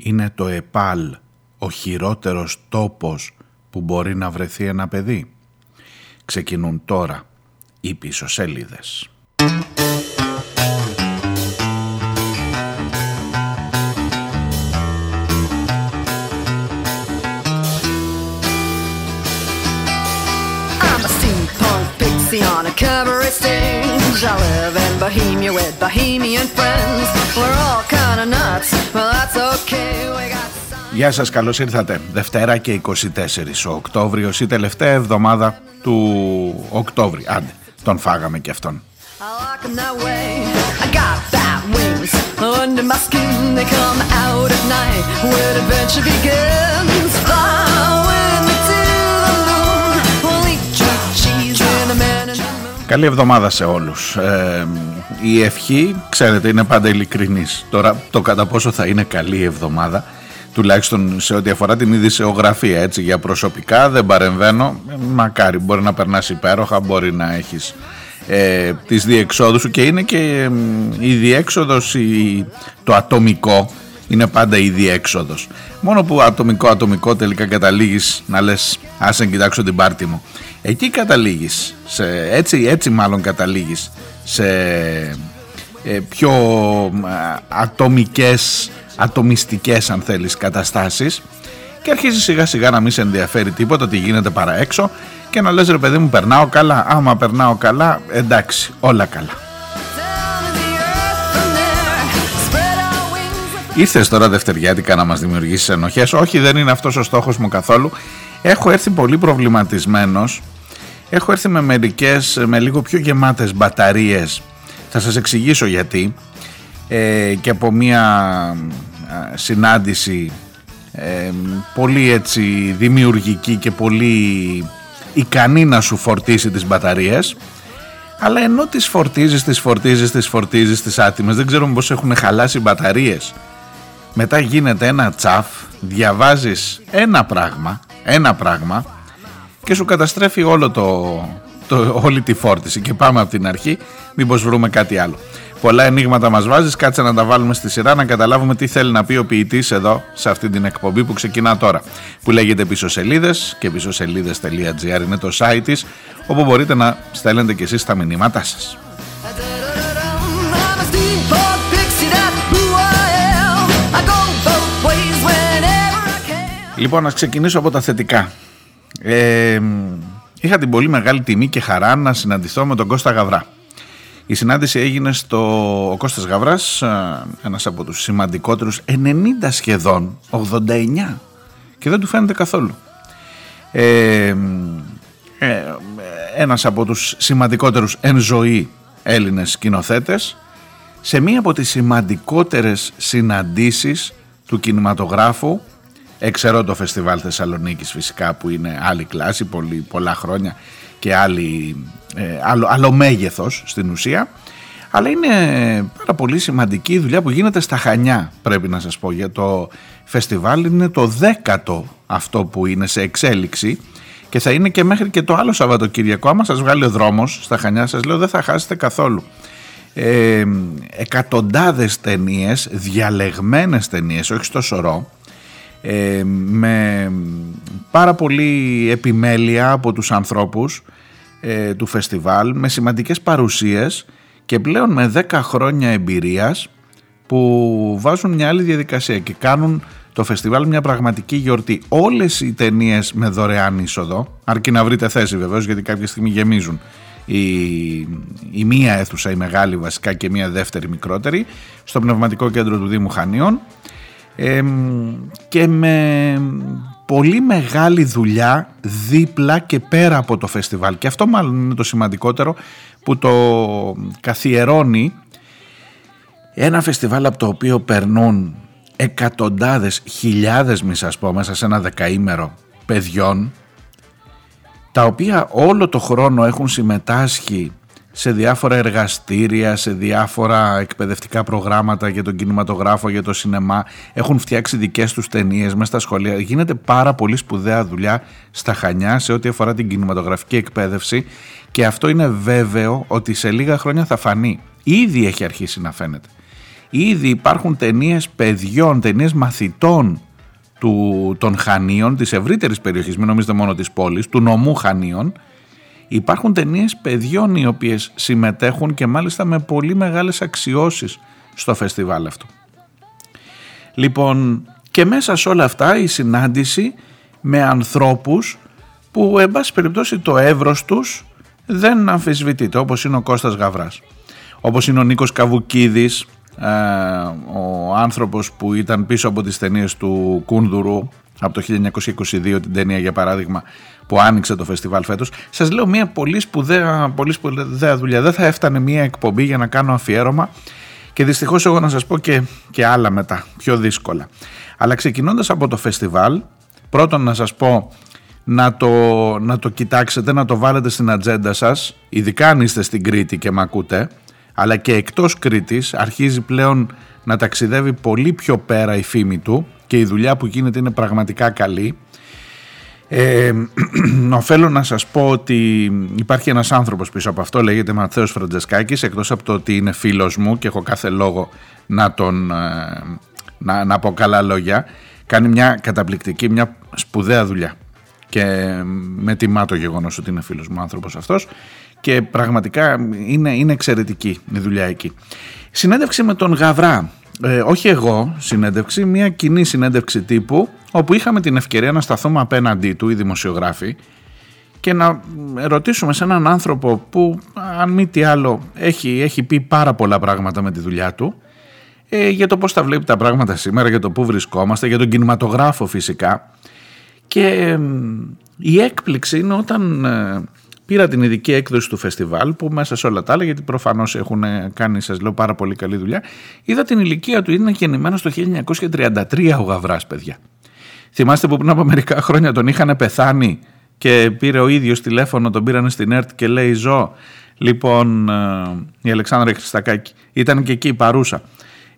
Είναι το ΕΠΑΛ ο χειρότερος τόπος που μπορεί να βρεθεί ένα παιδί. Ξεκινούν τώρα οι πίσω σελίδες. on a cabaret stage. I live in Bohemia Γεια σας, καλώς ήρθατε. Δευτέρα και 24 ο Οκτώβριος, η τελευταία εβδομάδα του Οκτώβρη. Άντε, τον φάγαμε και αυτόν. Under my skin, they come out at night when adventure begins. Καλή εβδομάδα σε όλους. Ε, η ευχή, ξέρετε, είναι πάντα ειλικρινής. Τώρα το κατά πόσο θα είναι καλή εβδομάδα, τουλάχιστον σε ό,τι αφορά την ειδησεογραφία, έτσι, για προσωπικά δεν παρεμβαίνω. Μακάρι, μπορεί να περνάς υπέροχα, μπορεί να έχεις ε, τις διεξόδους σου και είναι και η διέξοδος, η, το ατομικό, είναι πάντα η διέξοδος. Μόνο που ατομικό ατομικό τελικά καταλήγεις να λες άσε κοιτάξω την πάρτη μου. Εκεί καταλήγεις, σε, έτσι, έτσι μάλλον καταλήγεις σε ε, πιο ατομικές, ατομιστικές αν θέλεις καταστάσεις και αρχίζει σιγά σιγά να μην σε ενδιαφέρει τίποτα τι γίνεται παρά έξω και να λες ρε παιδί μου περνάω καλά, άμα περνάω καλά εντάξει όλα καλά. Ήρθες τώρα Δευτεριάτικα να μας δημιουργήσεις ενοχές. Όχι, δεν είναι αυτός ο στόχος μου καθόλου. Έχω έρθει πολύ προβληματισμένος. Έχω έρθει με μερικές, με λίγο πιο γεμάτες μπαταρίες. Θα σας εξηγήσω γιατί. Ε, και από μια συνάντηση ε, πολύ έτσι δημιουργική και πολύ ικανή να σου φορτίσει τις μπαταρίες. Αλλά ενώ τις φορτίζεις, τις φορτίζεις, τις φορτίζεις τις άτιμες δεν ξέρουμε πως έχουν χαλάσει μπαταρίες. Μετά γίνεται ένα τσαφ, διαβάζεις ένα πράγμα, ένα πράγμα και σου καταστρέφει όλο το, το, όλη τη φόρτιση. Και πάμε από την αρχή μήπως βρούμε κάτι άλλο. Πολλά ενίγματα μας βάζεις, κάτσε να τα βάλουμε στη σειρά να καταλάβουμε τι θέλει να πει ο ποιητής εδώ σε αυτή την εκπομπή που ξεκινά τώρα που λέγεται πίσω σελίδες και πίσω σελίδες.gr είναι το site της όπου μπορείτε να στέλνετε και εσείς τα μηνύματά σας. Λοιπόν, να ξεκινήσω από τα θετικά. Ε, είχα την πολύ μεγάλη τιμή και χαρά να συναντηθώ με τον Κώστα Γαβρά. Η συνάντηση έγινε στο ο Κώστας Γαβράς, ε, ένας από τους σημαντικότερους, 90 σχεδόν, 89 και δεν του φαίνεται καθόλου. Ε, ε, ένας από τους σημαντικότερους εν ζωή Έλληνες σκηνοθέτες σε μία από τις σημαντικότερες συναντήσεις του κινηματογράφου Εξαιρώ το φεστιβάλ Θεσσαλονίκης φυσικά που είναι άλλη κλάση, πολύ, πολλά χρόνια και άλλη, ε, άλλο, άλλο μέγεθος στην ουσία. Αλλά είναι πάρα πολύ σημαντική η δουλειά που γίνεται στα Χανιά πρέπει να σας πω για το φεστιβάλ. Είναι το δέκατο αυτό που είναι σε εξέλιξη και θα είναι και μέχρι και το άλλο Σαββατοκυριακό. Άμα σας βγάλει ο δρόμος στα Χανιά σας λέω δεν θα χάσετε καθόλου. Ε, εκατοντάδες ταινίες, διαλεγμένες ταινίες, όχι στο σωρό, ε, με πάρα πολύ επιμέλεια από τους ανθρώπους ε, του φεστιβάλ με σημαντικές παρουσίες και πλέον με 10 χρόνια εμπειρίας που βάζουν μια άλλη διαδικασία και κάνουν το φεστιβάλ μια πραγματική γιορτή. Όλες οι ταινίες με δωρεάν είσοδο, αρκεί να βρείτε θέση βεβαίως γιατί κάποια στιγμή γεμίζουν η, η μία αίθουσα η μεγάλη βασικά και μία δεύτερη μικρότερη στο πνευματικό κέντρο του Δήμου Χανίων και με πολύ μεγάλη δουλειά δίπλα και πέρα από το φεστιβάλ. Και αυτό μάλλον είναι το σημαντικότερο που το καθιερώνει ένα φεστιβάλ από το οποίο περνούν εκατοντάδες, χιλιάδες μη σας πω μέσα σε ένα δεκαήμερο παιδιών τα οποία όλο το χρόνο έχουν συμμετάσχει σε διάφορα εργαστήρια, σε διάφορα εκπαιδευτικά προγράμματα για τον κινηματογράφο, για το σινεμά. Έχουν φτιάξει δικές τους ταινίες μέσα στα σχολεία. Γίνεται πάρα πολύ σπουδαία δουλειά στα Χανιά σε ό,τι αφορά την κινηματογραφική εκπαίδευση και αυτό είναι βέβαιο ότι σε λίγα χρόνια θα φανεί. Ήδη έχει αρχίσει να φαίνεται. Ήδη υπάρχουν ταινίες παιδιών, ταινίες μαθητών του, των Χανίων, της ευρύτερης περιοχής, μην νομίζετε μόνο της πόλης, του νομού Χανίων, υπάρχουν ταινίες παιδιών οι οποίες συμμετέχουν και μάλιστα με πολύ μεγάλες αξιώσεις στο φεστιβάλ αυτό. Λοιπόν, και μέσα σε όλα αυτά η συνάντηση με ανθρώπους που εν πάση περιπτώσει το εύρος τους δεν αμφισβητείται όπως είναι ο Κώστας Γαβράς. Όπως είναι ο Νίκος Καβουκίδης, ε, ο άνθρωπος που ήταν πίσω από τις ταινίες του Κούνδουρου από το 1922 την ταινία για παράδειγμα που άνοιξε το φεστιβάλ φέτος. Σας λέω μια πολύ σπουδαία, πολύ σπουδαία δουλειά. Δεν θα έφτανε μια εκπομπή για να κάνω αφιέρωμα. Και δυστυχώς εγώ να σας πω και, και άλλα μετά πιο δύσκολα. Αλλά ξεκινώντας από το φεστιβάλ πρώτον να σας πω να το, να το κοιτάξετε, να το βάλετε στην ατζέντα σας ειδικά αν είστε στην Κρήτη και με ακούτε αλλά και εκτός Κρήτης αρχίζει πλέον να ταξιδεύει πολύ πιο πέρα η φήμη του και η δουλειά που γίνεται είναι πραγματικά καλή. Ε, οφέλω να σας πω ότι υπάρχει ένας άνθρωπος πίσω από αυτό, λέγεται Ματθαίος Φραντζεσκάκης, εκτός από το ότι είναι φίλος μου και έχω κάθε λόγο να τον ε, να, να πω καλά λόγια, κάνει μια καταπληκτική, μια σπουδαία δουλειά και με τιμά το γεγονός ότι είναι φίλος μου άνθρωπος αυτός και πραγματικά είναι, είναι εξαιρετική η δουλειά εκεί. Συνέντευξη με τον Γαβρά, ε, όχι εγώ συνέντευξη, μια κοινή συνέντευξη τύπου όπου είχαμε την ευκαιρία να σταθούμε απέναντί του οι δημοσιογράφοι και να ρωτήσουμε σε έναν άνθρωπο που αν μη τι άλλο έχει, έχει πει πάρα πολλά πράγματα με τη δουλειά του ε, για το πώς τα βλέπει τα πράγματα σήμερα, για το πού βρισκόμαστε, για τον κινηματογράφο φυσικά. Και η έκπληξη είναι όταν ε, πήρα την ειδική έκδοση του φεστιβάλ που μέσα σε όλα τα άλλα, γιατί προφανώς έχουν κάνει, σας λέω, πάρα πολύ καλή δουλειά, είδα την ηλικία του. Είναι γεννημένο το 1933 ο Γαβράς, παιδιά. Θυμάστε που πριν από μερικά χρόνια τον είχαν πεθάνει και πήρε ο ίδιος τηλέφωνο, τον πήραν στην ΕΡΤ και λέει Ζω. Λοιπόν, ε, η Αλεξάνδρα Χριστακάκη ήταν και εκεί παρούσα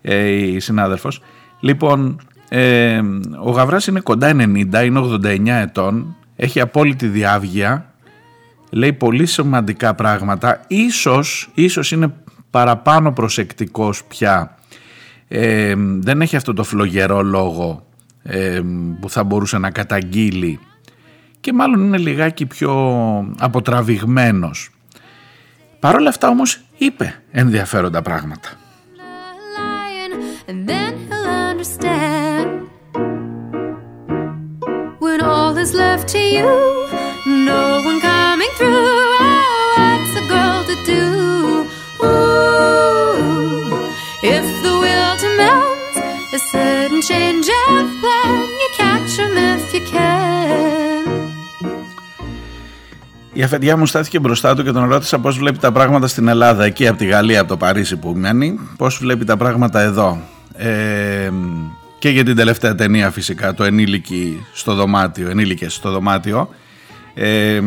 ε, η συνάδελφος. Λοιπόν, ε, ο Γαβράς είναι κοντά 90, είναι 89 ετών, έχει απόλυτη διάβγεια, λέει πολύ σημαντικά πράγματα, ίσως, ίσως είναι παραπάνω προσεκτικός πια, ε, δεν έχει αυτό το φλογερό λόγο ε, που θα μπορούσε να καταγγείλει και μάλλον είναι λιγάκι πιο αποτραβηγμένος. Παρ' όλα αυτά όμως είπε ενδιαφέροντα πράγματα. is left to you. No one coming through. Oh, what's a girl to do? Ooh, if the will to melt, a sudden change of plan, you catch them if you can. Η αφεντιά μου στάθηκε μπροστά του και τον ρώτησα πώς βλέπει τα πράγματα στην Ελλάδα, εκεί από τη Γαλλία, από το Παρίσι που μένει, πώς βλέπει τα πράγματα εδώ. Ε, και για την τελευταία ταινία φυσικά, το ενήλικη στο δωμάτιο, ενήλικες στο δωμάτιο. Ε,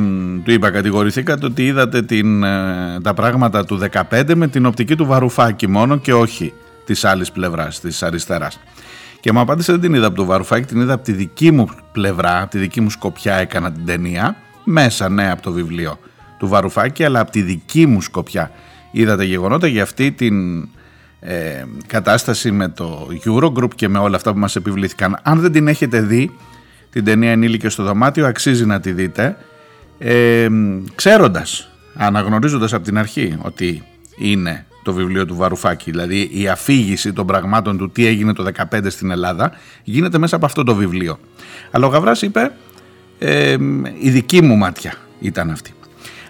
του είπα κατηγορηθήκατε ότι είδατε την, ε, τα πράγματα του 15 με την οπτική του Βαρουφάκη μόνο και όχι της άλλης πλευράς, της αριστεράς. Και μου απάντησε δεν την είδα από το Βαρουφάκη, την είδα από τη δική μου πλευρά, από τη δική μου σκοπιά έκανα την ταινία, μέσα ναι από το βιβλίο του Βαρουφάκη, αλλά από τη δική μου σκοπιά είδατε γεγονότα για αυτή την ε, κατάσταση με το Eurogroup και με όλα αυτά που μας επιβλήθηκαν. Αν δεν την έχετε δει, την ταινία «Ενήλικες στο δωμάτιο», αξίζει να τη δείτε, ε, ξέροντας, αναγνωρίζοντας από την αρχή ότι είναι το βιβλίο του Βαρουφάκη, δηλαδή η αφήγηση των πραγμάτων του τι έγινε το 2015 στην Ελλάδα, γίνεται μέσα από αυτό το βιβλίο. Αλλά ο Γαβράς είπε, ε, η δική μου μάτια ήταν αυτή.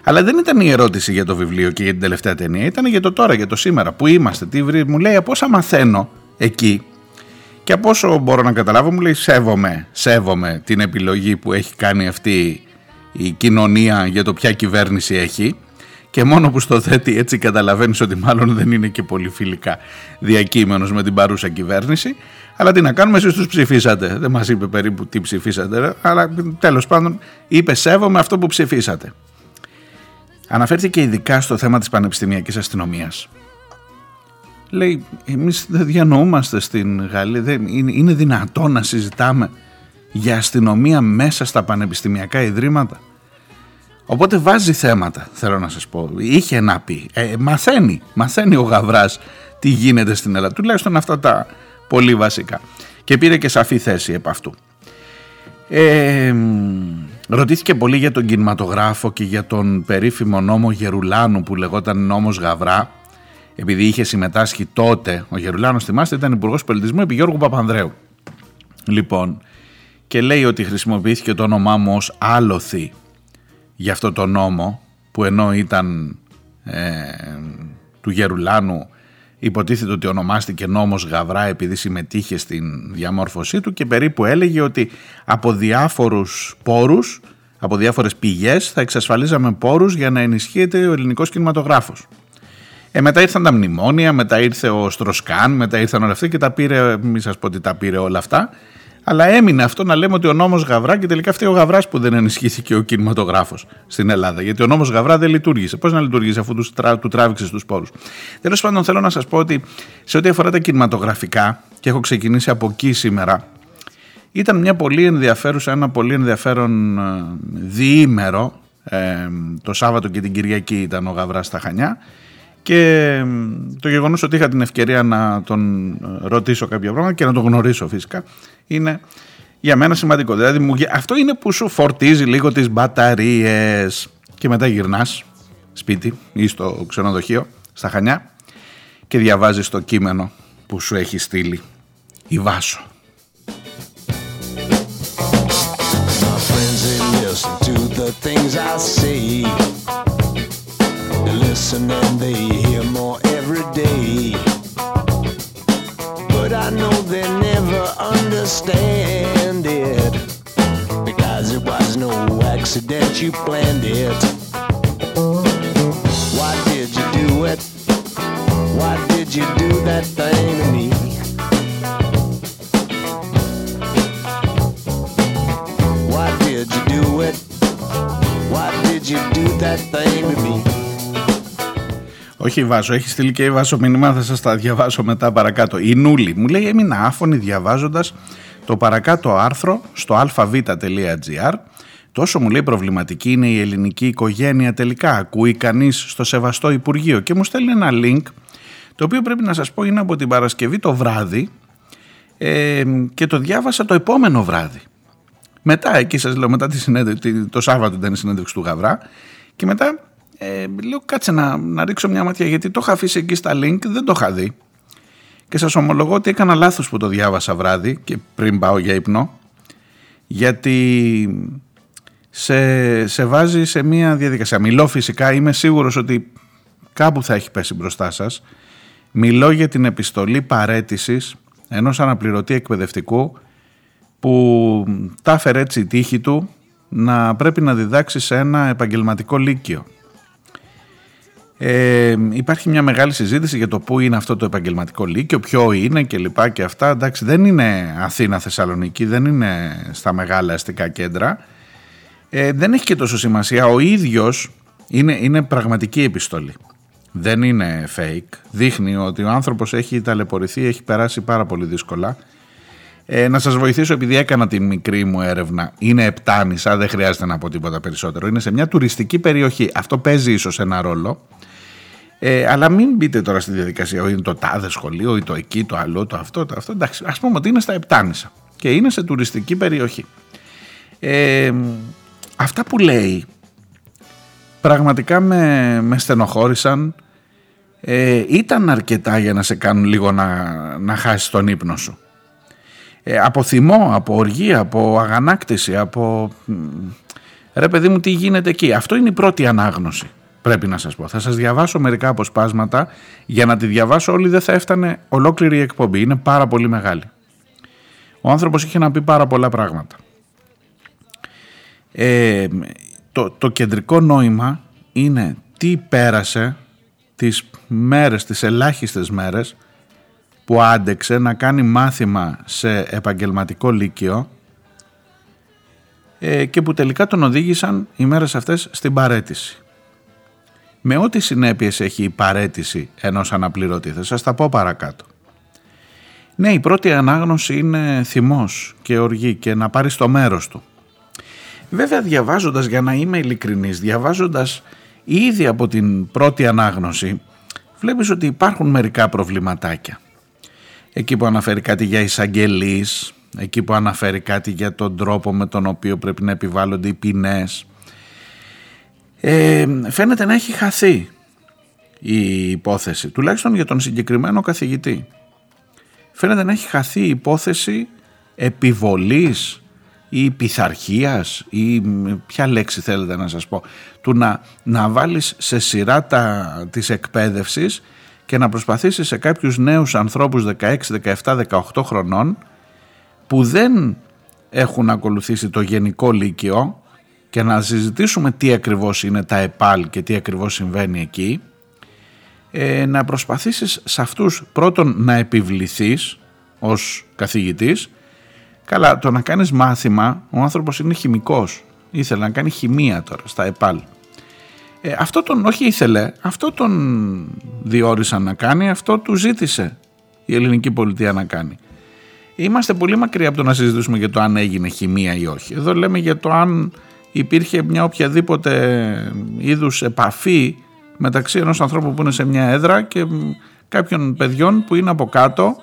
Αλλά δεν ήταν η ερώτηση για το βιβλίο και για την τελευταία ταινία, ήταν για το τώρα, για το σήμερα. Πού είμαστε, τι βρει, μου λέει από όσα μαθαίνω εκεί και από όσο μπορώ να καταλάβω, μου λέει σέβομαι, σέβομαι την επιλογή που έχει κάνει αυτή η κοινωνία για το ποια κυβέρνηση έχει και μόνο που στο θέτει έτσι καταλαβαίνεις ότι μάλλον δεν είναι και πολύ φιλικά διακείμενος με την παρούσα κυβέρνηση. Αλλά τι να κάνουμε εσείς τους ψηφίσατε δεν μας είπε περίπου τι ψηφίσατε αλλά τέλος πάντων είπε σέβομαι αυτό που ψηφίσατε Αναφέρθηκε ειδικά στο θέμα της πανεπιστημιακής αστυνομίας. Λέει, εμείς δεν διανοούμαστε στην Γαλλία, δεν, είναι, είναι δυνατό να συζητάμε για αστυνομία μέσα στα πανεπιστημιακά ιδρύματα. Οπότε βάζει θέματα, θέλω να σας πω. Είχε να πει. Ε, μαθαίνει, μαθαίνει ο Γαβράς τι γίνεται στην Ελλάδα. Τουλάχιστον αυτά τα πολύ βασικά. Και πήρε και σαφή θέση επ' αυτού. Ε, ρωτήθηκε πολύ για τον κινηματογράφο και για τον περίφημο νόμο Γερουλάνου που λεγόταν νόμος Γαβρά επειδή είχε συμμετάσχει τότε ο Γερουλάνος θυμάστε ήταν υπουργός πολιτισμού επί Γιώργου Παπανδρέου λοιπόν και λέει ότι χρησιμοποιήθηκε το όνομά μου ως άλοθη για αυτό το νόμο που ενώ ήταν ε, του Γερουλάνου υποτίθεται ότι ονομάστηκε νόμος Γαβρά επειδή συμμετείχε στην διαμόρφωσή του και περίπου έλεγε ότι από διάφορους πόρους, από διάφορες πηγές θα εξασφαλίζαμε πόρους για να ενισχύεται ο ελληνικός κινηματογράφος. Ε, μετά ήρθαν τα μνημόνια, μετά ήρθε ο Στροσκάν, μετά ήρθαν όλα αυτά και τα πήρε, μη σας πω ότι τα πήρε όλα αυτά αλλά έμεινε αυτό να λέμε ότι ο νόμος Γαβρά και τελικά φταίει ο Γαβράς που δεν ενισχύθηκε ο κινηματογράφος στην Ελλάδα. Γιατί ο νόμος Γαβρά δεν λειτουργήσε. Πώς να λειτουργήσει αφού τους, τρά, του τράβηξε του πόρους. Τέλος πάντων, θέλω να σας πω ότι σε ό,τι αφορά τα κινηματογραφικά, και έχω ξεκινήσει από εκεί σήμερα, ήταν μια πολύ ενδιαφέρουσα, ένα πολύ ενδιαφέρον ε, διήμερο. Ε, το Σάββατο και την Κυριακή ήταν ο Γαβράς στα Χανιά και το γεγονός ότι είχα την ευκαιρία να τον ε, ρωτήσω κάποια πράγματα και να τον γνωρίσω φυσικά είναι για μένα σημαντικό. Δηλαδή αυτό είναι που σου φορτίζει λίγο τις μπαταρίες και μετά γυρνάς σπίτι ή στο ξενοδοχείο, στα Χανιά και διαβάζεις το κείμενο που σου έχει στείλει η Βάσο. Listen and they hear more every day. But I know they never understand it. Because it was no accident, you planned it. Why did you do it? Why did you do that thing to me? Why did you do it? Why did you do that thing to me? Όχι η Βάσο, έχεις στείλει και η Βάσο μήνυμα, θα σας τα διαβάσω μετά παρακάτω. Η Νούλη μου λέει έμεινα άφωνη διαβάζοντας το παρακάτω άρθρο στο alphavita.gr Τόσο μου λέει προβληματική είναι η ελληνική οικογένεια τελικά. Ακούει κανείς στο σεβαστό Υπουργείο και μου στέλνει ένα link το οποίο πρέπει να σας πω είναι από την Παρασκευή το βράδυ ε, και το διάβασα το επόμενο βράδυ. Μετά, εκεί σας λέω, μετά τη συνέντευξη, το Σάββατο ήταν η συνέντευξη του Γαβρά και μετά ε, λέω κάτσε να, να ρίξω μια ματιά γιατί το είχα αφήσει εκεί στα link, δεν το είχα δει. Και σας ομολογώ ότι έκανα λάθος που το διάβασα βράδυ και πριν πάω για ύπνο γιατί σε, σε βάζει σε μια διαδικασία. Μιλώ φυσικά, είμαι σίγουρος ότι κάπου θα έχει πέσει μπροστά σας. Μιλώ για την επιστολή παρέτησης ενός αναπληρωτή εκπαιδευτικού που τα έφερε έτσι η τύχη του να πρέπει να διδάξει σε ένα επαγγελματικό λύκειο. Ε, υπάρχει μια μεγάλη συζήτηση για το πού είναι αυτό το επαγγελματικό λύκειο, ποιο είναι και λοιπά και αυτά. Εντάξει, δεν είναι Αθήνα, Θεσσαλονίκη, δεν είναι στα μεγάλα αστικά κέντρα. Ε, δεν έχει και τόσο σημασία. Ο ίδιος είναι, είναι πραγματική επιστολή. Δεν είναι fake. Δείχνει ότι ο άνθρωπος έχει ταλαιπωρηθεί, έχει περάσει πάρα πολύ δύσκολα. Ε, να σας βοηθήσω επειδή έκανα τη μικρή μου έρευνα. Είναι επτάνησα, δεν χρειάζεται να πω τίποτα περισσότερο. Είναι σε μια τουριστική περιοχή. Αυτό παίζει ίσως ένα ρόλο. Ε, αλλά μην μπείτε τώρα στη διαδικασία, είναι το τάδε σχολείο ή το εκεί, το άλλο, το αυτό, το αυτό. Εντάξει, ας πούμε ότι είναι στα Επτάνησα και είναι σε τουριστική περιοχή. Ε, αυτά που λέει πραγματικά με, με στενοχώρησαν. Ε, ήταν αρκετά για να σε κάνουν λίγο να, να χάσεις τον ύπνο σου. Ε, από θυμό, από οργή, από αγανάκτηση, από... Ρε παιδί μου τι γίνεται εκεί. Αυτό είναι η πρώτη ανάγνωση πρέπει να σας πω. Θα σας διαβάσω μερικά αποσπάσματα. Για να τη διαβάσω όλη δεν θα έφτανε ολόκληρη η εκπομπή. Είναι πάρα πολύ μεγάλη. Ο άνθρωπος είχε να πει πάρα πολλά πράγματα. Ε, το, το κεντρικό νόημα είναι τι πέρασε τις μέρες, τις ελάχιστες μέρες που άντεξε να κάνει μάθημα σε επαγγελματικό λύκειο ε, και που τελικά τον οδήγησαν οι μέρες αυτές στην παρέτηση με ό,τι συνέπειες έχει η παρέτηση ενός αναπληρωτή. Θα σας τα πω παρακάτω. Ναι, η πρώτη ανάγνωση είναι θυμός και οργή και να πάρει το μέρος του. Βέβαια διαβάζοντας, για να είμαι ειλικρινής, διαβάζοντας ήδη από την πρώτη ανάγνωση, βλέπεις ότι υπάρχουν μερικά προβληματάκια. Εκεί που αναφέρει κάτι για εισαγγελείς, εκεί που αναφέρει κάτι για τον τρόπο με τον οποίο πρέπει να επιβάλλονται οι ποινές. Ε, φαίνεται να έχει χαθεί η υπόθεση, τουλάχιστον για τον συγκεκριμένο καθηγητή. Φαίνεται να έχει χαθεί η υπόθεση επιβολής ή πειθαρχίας ή ποια λέξη θέλετε να σας πω του να, να βάλεις σε σειρά τα, της εκπαίδευσης και να προσπαθήσεις σε κάποιους νέους ανθρώπους 16, 17, 18 χρονών που δεν έχουν ακολουθήσει το γενικό λύκειο και να συζητήσουμε τι ακριβώς είναι τα ΕΠΑΛ και τι ακριβώς συμβαίνει εκεί ε, να προσπαθήσεις σε αυτούς πρώτον να επιβληθείς ως καθηγητής. Καλά το να κάνεις μάθημα ο άνθρωπος είναι χημικός. Ήθελε να κάνει χημεία τώρα στα ΕΠΑΛ ε, αυτό τον όχι ήθελε αυτό τον διόρισαν να κάνει αυτό του ζήτησε η ελληνική πολιτεία να κάνει. Είμαστε πολύ μακριά από το να συζητήσουμε για το αν έγινε χημεία ή όχι. Εδώ λέμε για το αν υπήρχε μια οποιαδήποτε είδους επαφή μεταξύ ενός ανθρώπου που είναι σε μια έδρα και κάποιων παιδιών που είναι από κάτω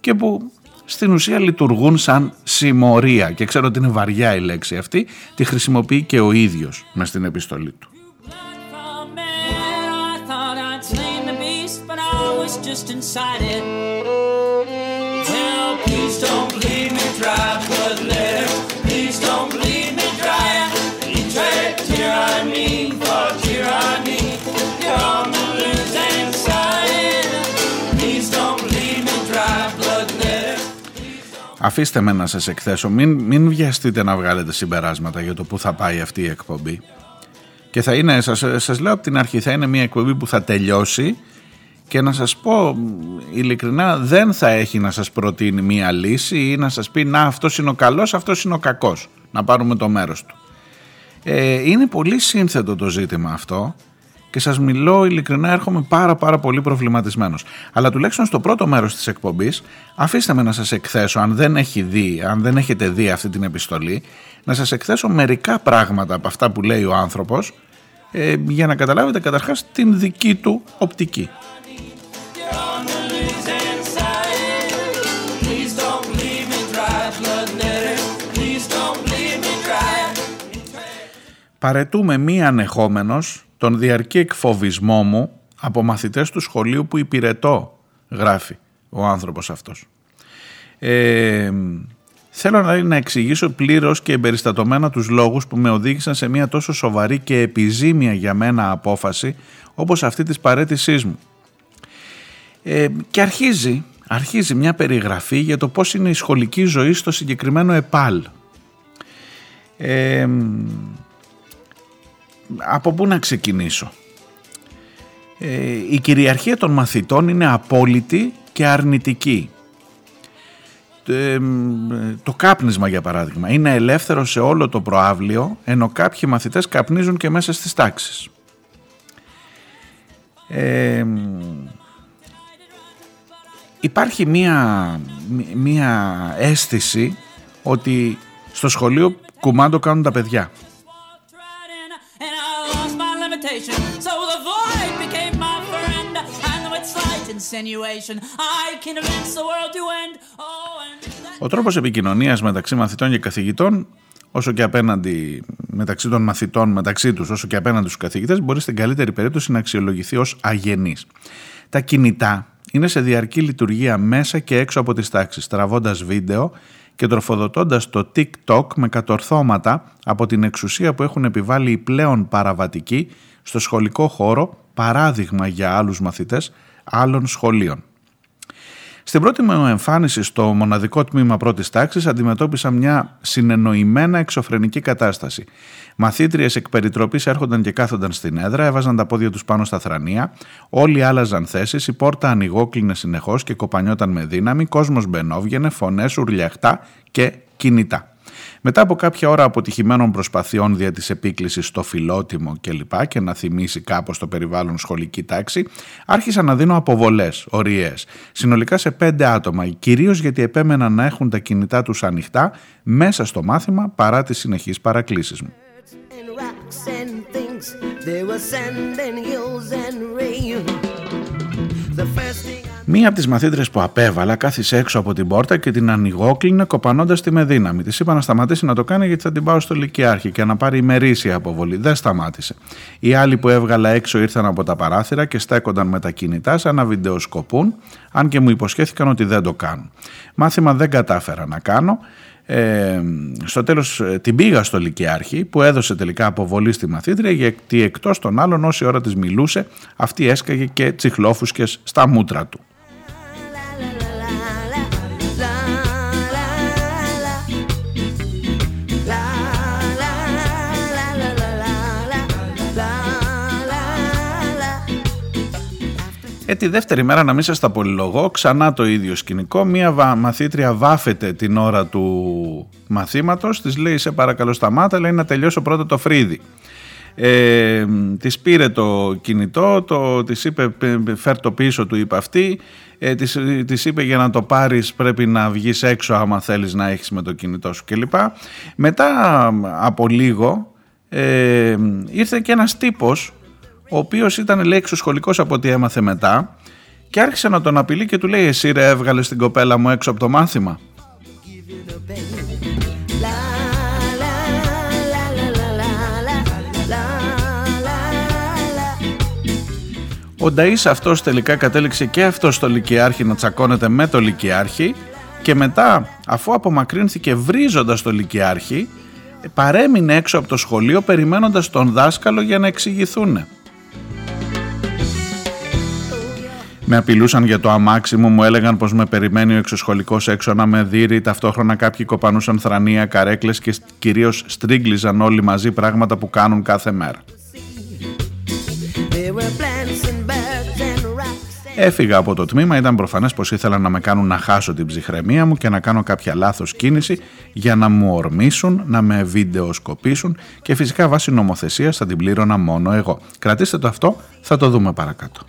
και που στην ουσία λειτουργούν σαν συμμορία. Και ξέρω ότι είναι βαριά η λέξη αυτή, τη χρησιμοποιεί και ο ίδιος μες στην επιστολή του. Αφήστε με να σας εκθέσω, μην, μην βιαστείτε να βγάλετε συμπεράσματα για το που θα πάει αυτή η εκπομπή. Και θα είναι, σας, σας λέω από την αρχή, θα είναι μια εκπομπή που θα τελειώσει και να σας πω ειλικρινά δεν θα έχει να σας προτείνει μια λύση ή να σας πει να αυτός είναι ο καλός, αυτός είναι ο κακός, να πάρουμε το μέρος του. Ε, είναι πολύ σύνθετο το ζήτημα αυτό και σας μιλώ ειλικρινά έρχομαι πάρα πάρα πολύ προβληματισμένος. Αλλά τουλάχιστον στο πρώτο μέρος της εκπομπής αφήστε με να σας εκθέσω αν δεν, έχει δει, αν δεν έχετε δει αυτή την επιστολή να σας εκθέσω μερικά πράγματα από αυτά που λέει ο άνθρωπος ε, για να καταλάβετε καταρχάς την δική του οπτική. Παρετούμε μη ανεχόμενος τον διαρκή εκφοβισμό μου από μαθητές του σχολείου που υπηρετώ, γράφει ο άνθρωπος αυτός. Ε, θέλω να, να εξηγήσω πλήρως και εμπεριστατωμένα τους λόγους που με οδήγησαν σε μια τόσο σοβαρή και επιζήμια για μένα απόφαση όπως αυτή της παρέτησής μου. Ε, και αρχίζει, αρχίζει μια περιγραφή για το πώς είναι η σχολική ζωή στο συγκεκριμένο ΕΠΑΛ. Ε, από πού να ξεκινήσω; Ε, η κυριαρχία των μαθητών είναι απόλυτη και αρνητική. Ε, το κάπνισμα για παράδειγμα είναι ελεύθερο σε όλο το προάβλιο ενώ κάποιοι μαθητές καπνίζουν και μέσα στις τάξεις. Ε, υπάρχει μία, μία αίσθηση ότι στο σχολείο κουμάντο κάνουν τα παιδιά. Ο τρόπος επικοινωνίας μεταξύ μαθητών και καθηγητών όσο και απέναντι μεταξύ των μαθητών μεταξύ τους όσο και απέναντι στους καθηγητές μπορεί στην καλύτερη περίπτωση να αξιολογηθεί ως αγενής. Τα κινητά είναι σε διαρκή λειτουργία μέσα και έξω από τις τάξεις, τραβώντας βίντεο και τροφοδοτώντας το TikTok με κατορθώματα από την εξουσία που έχουν επιβάλει οι πλέον παραβατικοί στο σχολικό χώρο παράδειγμα για άλλους μαθητές άλλων σχολείων. Στην πρώτη μου εμφάνιση στο μοναδικό τμήμα πρώτης τάξης αντιμετώπισα μια συνεννοημένα εξωφρενική κατάσταση. Μαθήτριες εκ περιτροπής έρχονταν και κάθονταν στην έδρα, έβαζαν τα πόδια τους πάνω στα θρανία, όλοι άλλαζαν θέσεις, η πόρτα ανοιγόκλεινε συνεχώς και κοπανιόταν με δύναμη, κόσμος μπαινόβγαινε, φωνές, ουρλιαχτά και κινητά. Μετά από κάποια ώρα αποτυχημένων προσπαθειών δια της επίκλησης στο φιλότιμο κλπ και να θυμίσει κάπως το περιβάλλον σχολική τάξη, άρχισα να δίνω αποβολές, οριές, συνολικά σε πέντε άτομα, κυρίως γιατί επέμεναν να έχουν τα κινητά τους ανοιχτά μέσα στο μάθημα παρά τις συνεχείς παρακλήσεις μου. Μία από τις μαθήτρε που απέβαλα κάθισε έξω από την πόρτα και την ανοιγόκλεινε κοπανώντας τη με δύναμη. Της είπα να σταματήσει να το κάνει γιατί θα την πάω στο Λυκειάρχη και να πάρει ημερήσια αποβολή. Δεν σταμάτησε. Οι άλλοι που έβγαλα έξω ήρθαν από τα παράθυρα και στέκονταν με τα κινητά σαν να βιντεοσκοπούν, αν και μου υποσχέθηκαν ότι δεν το κάνουν. Μάθημα δεν κατάφερα να κάνω. Ε, στο τέλος ε, την πήγα στο Λυκειάρχη που έδωσε τελικά αποβολή στη μαθήτρια γιατί εκτός των άλλων όση ώρα της μιλούσε αυτή έσκαγε και τσιχλόφουσκες στα μούτρα του. Ε, τη δεύτερη μέρα να μην σας τα πολυλογώ, ξανά το ίδιο σκηνικό, μία μαθήτρια βάφεται την ώρα του μαθήματος, της λέει σε παρακαλώ σταμάτα, λέει να τελειώσω πρώτα το φρύδι. Ε, της πήρε το κινητό, το, της είπε φέρ το πίσω του είπε αυτή, ε, της, της είπε για να το πάρεις πρέπει να βγεις έξω άμα θέλεις να έχεις με το κινητό σου κλπ. Μετά από λίγο ε, ήρθε και ένας τύπος ο οποίος ήταν λέει εξωσχολικός από ό,τι έμαθε μετά και άρχισε να τον απειλεί και του λέει εσύ ρε έβγαλες την κοπέλα μου έξω από το μάθημα. Ο Νταΐς αυτός τελικά κατέληξε και αυτός στο Λυκειάρχη να τσακώνεται με το Λυκειάρχη και μετά αφού απομακρύνθηκε βρίζοντας το Λυκειάρχη παρέμεινε έξω από το σχολείο περιμένοντας τον δάσκαλο για να εξηγηθούν. Με απειλούσαν για το αμάξι μου, μου έλεγαν πως με περιμένει ο εξωσχολικός έξω να με δείρει, ταυτόχρονα κάποιοι κοπανούσαν θρανία, καρέκλες και κυρίως στρίγκλιζαν όλοι μαζί πράγματα που κάνουν κάθε μέρα. Έφυγα από το τμήμα, ήταν προφανές πως ήθελαν να με κάνουν να χάσω την ψυχραιμία μου και να κάνω κάποια λάθος κίνηση για να μου ορμήσουν, να με βιντεοσκοπήσουν και φυσικά βάσει νομοθεσίας θα την πλήρωνα μόνο εγώ. Κρατήστε το αυτό, θα το δούμε παρακάτω.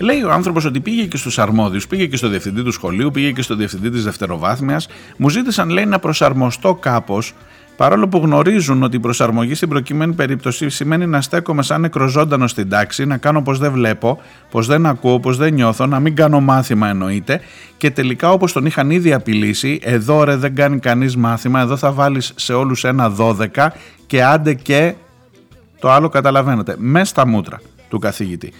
Λέει ο άνθρωπος ότι πήγε και στους αρμόδιους, πήγε και στο διευθυντή του σχολείου, πήγε και στο διευθυντή της δευτεροβάθμιας. Μου ζήτησαν, λέει, να προσαρμοστώ κάπως, παρόλο που γνωρίζουν ότι η προσαρμογή στην προκειμένη περίπτωση σημαίνει να στέκομαι σαν νεκροζώντανος στην τάξη, να κάνω πως δεν βλέπω, πως δεν ακούω, πως δεν νιώθω, να μην κάνω μάθημα εννοείται. Και τελικά, όπως τον είχαν ήδη απειλήσει, εδώ ρε δεν κάνει κανείς μάθημα, εδώ θα βάλεις σε όλους ένα 12 και άντε και το άλλο καταλαβαίνετε, μες στα μούτρα του καθηγητή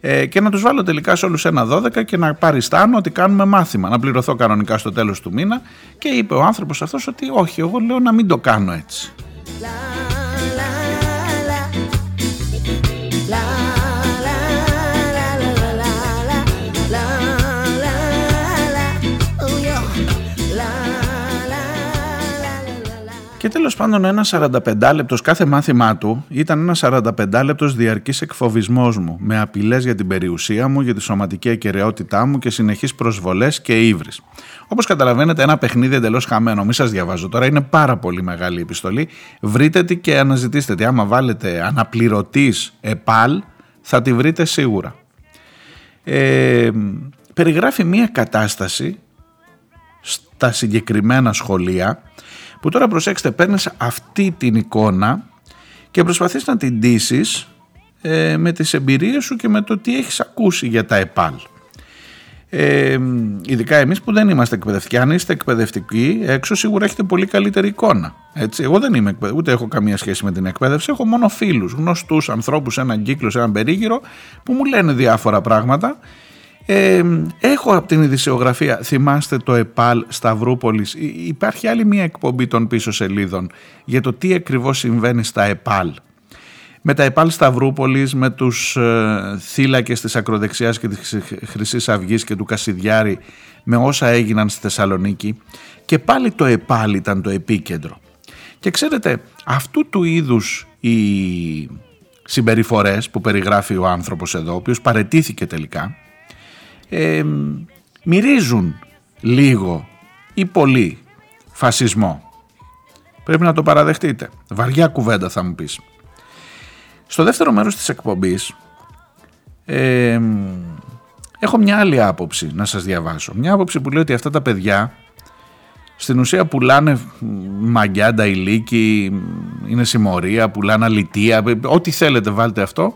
ε, και να τους βάλω τελικά σε όλους ένα 12 και να παριστάνω ότι κάνουμε μάθημα, να πληρωθώ κανονικά στο τέλος του μήνα και είπε ο άνθρωπος αυτός ότι όχι, εγώ λέω να μην το κάνω έτσι. Και τέλος πάντων ένα 45 λεπτός κάθε μάθημά του ήταν ένα 45 λεπτός διαρκής εκφοβισμός μου με απειλές για την περιουσία μου, για τη σωματική ακαιρεότητά μου και συνεχείς προσβολές και ύβρις. Όπως καταλαβαίνετε ένα παιχνίδι εντελώς χαμένο, μη σας διαβάζω τώρα, είναι πάρα πολύ μεγάλη η επιστολή. Βρείτε τη και αναζητήστε τη. Άμα βάλετε αναπληρωτής ΕΠΑΛ θα τη βρείτε σίγουρα. Ε, περιγράφει μια κατάσταση στα συγκεκριμένα σχολεία που τώρα προσέξτε παίρνεις αυτή την εικόνα και προσπαθείς να την ντύσεις ε, με τις εμπειρίες σου και με το τι έχεις ακούσει για τα ΕΠΑΛ. Ε, ειδικά εμείς που δεν είμαστε εκπαιδευτικοί, αν είστε εκπαιδευτικοί έξω σίγουρα έχετε πολύ καλύτερη εικόνα. Έτσι. Εγώ δεν είμαι ούτε έχω καμία σχέση με την εκπαίδευση, έχω μόνο φίλους, γνωστούς ανθρώπους, έναν κύκλο, σε έναν περίγυρο που μου λένε διάφορα πράγματα ε, έχω από την ειδησιογραφία, θυμάστε το ΕΠΑΛ Σταυρούπολης, υπάρχει άλλη μια εκπομπή των πίσω σελίδων για το τι ακριβώς συμβαίνει στα ΕΠΑΛ. Με τα ΕΠΑΛ Σταυρούπολης, με τους ε, θύλακες της ακροδεξιάς και της χρυσή Αυγής και του Κασιδιάρη, με όσα έγιναν στη Θεσσαλονίκη και πάλι το ΕΠΑΛ ήταν το επίκεντρο. Και ξέρετε, αυτού του είδους οι συμπεριφορές που περιγράφει ο άνθρωπος εδώ, ο οποίος παρετήθηκε τελικά, μυρίζουν λίγο ή πολύ φασισμό. Πρέπει να το παραδεχτείτε. Βαριά κουβέντα θα μου πεις. Στο δεύτερο μέρος της εκπομπής έχω μια άλλη άποψη να σας διαβάσω. Μια άποψη που λέει ότι αυτά τα παιδιά στην ουσία πουλάνε μαγιά, ηλίκη, είναι συμμορία, πουλάνε αλητία, ό,τι θέλετε βάλτε αυτό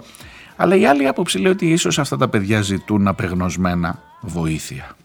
αλλά η άλλη άποψη λέει ότι ίσως αυτά τα παιδιά ζητούν απεγνωσμένα βοήθεια.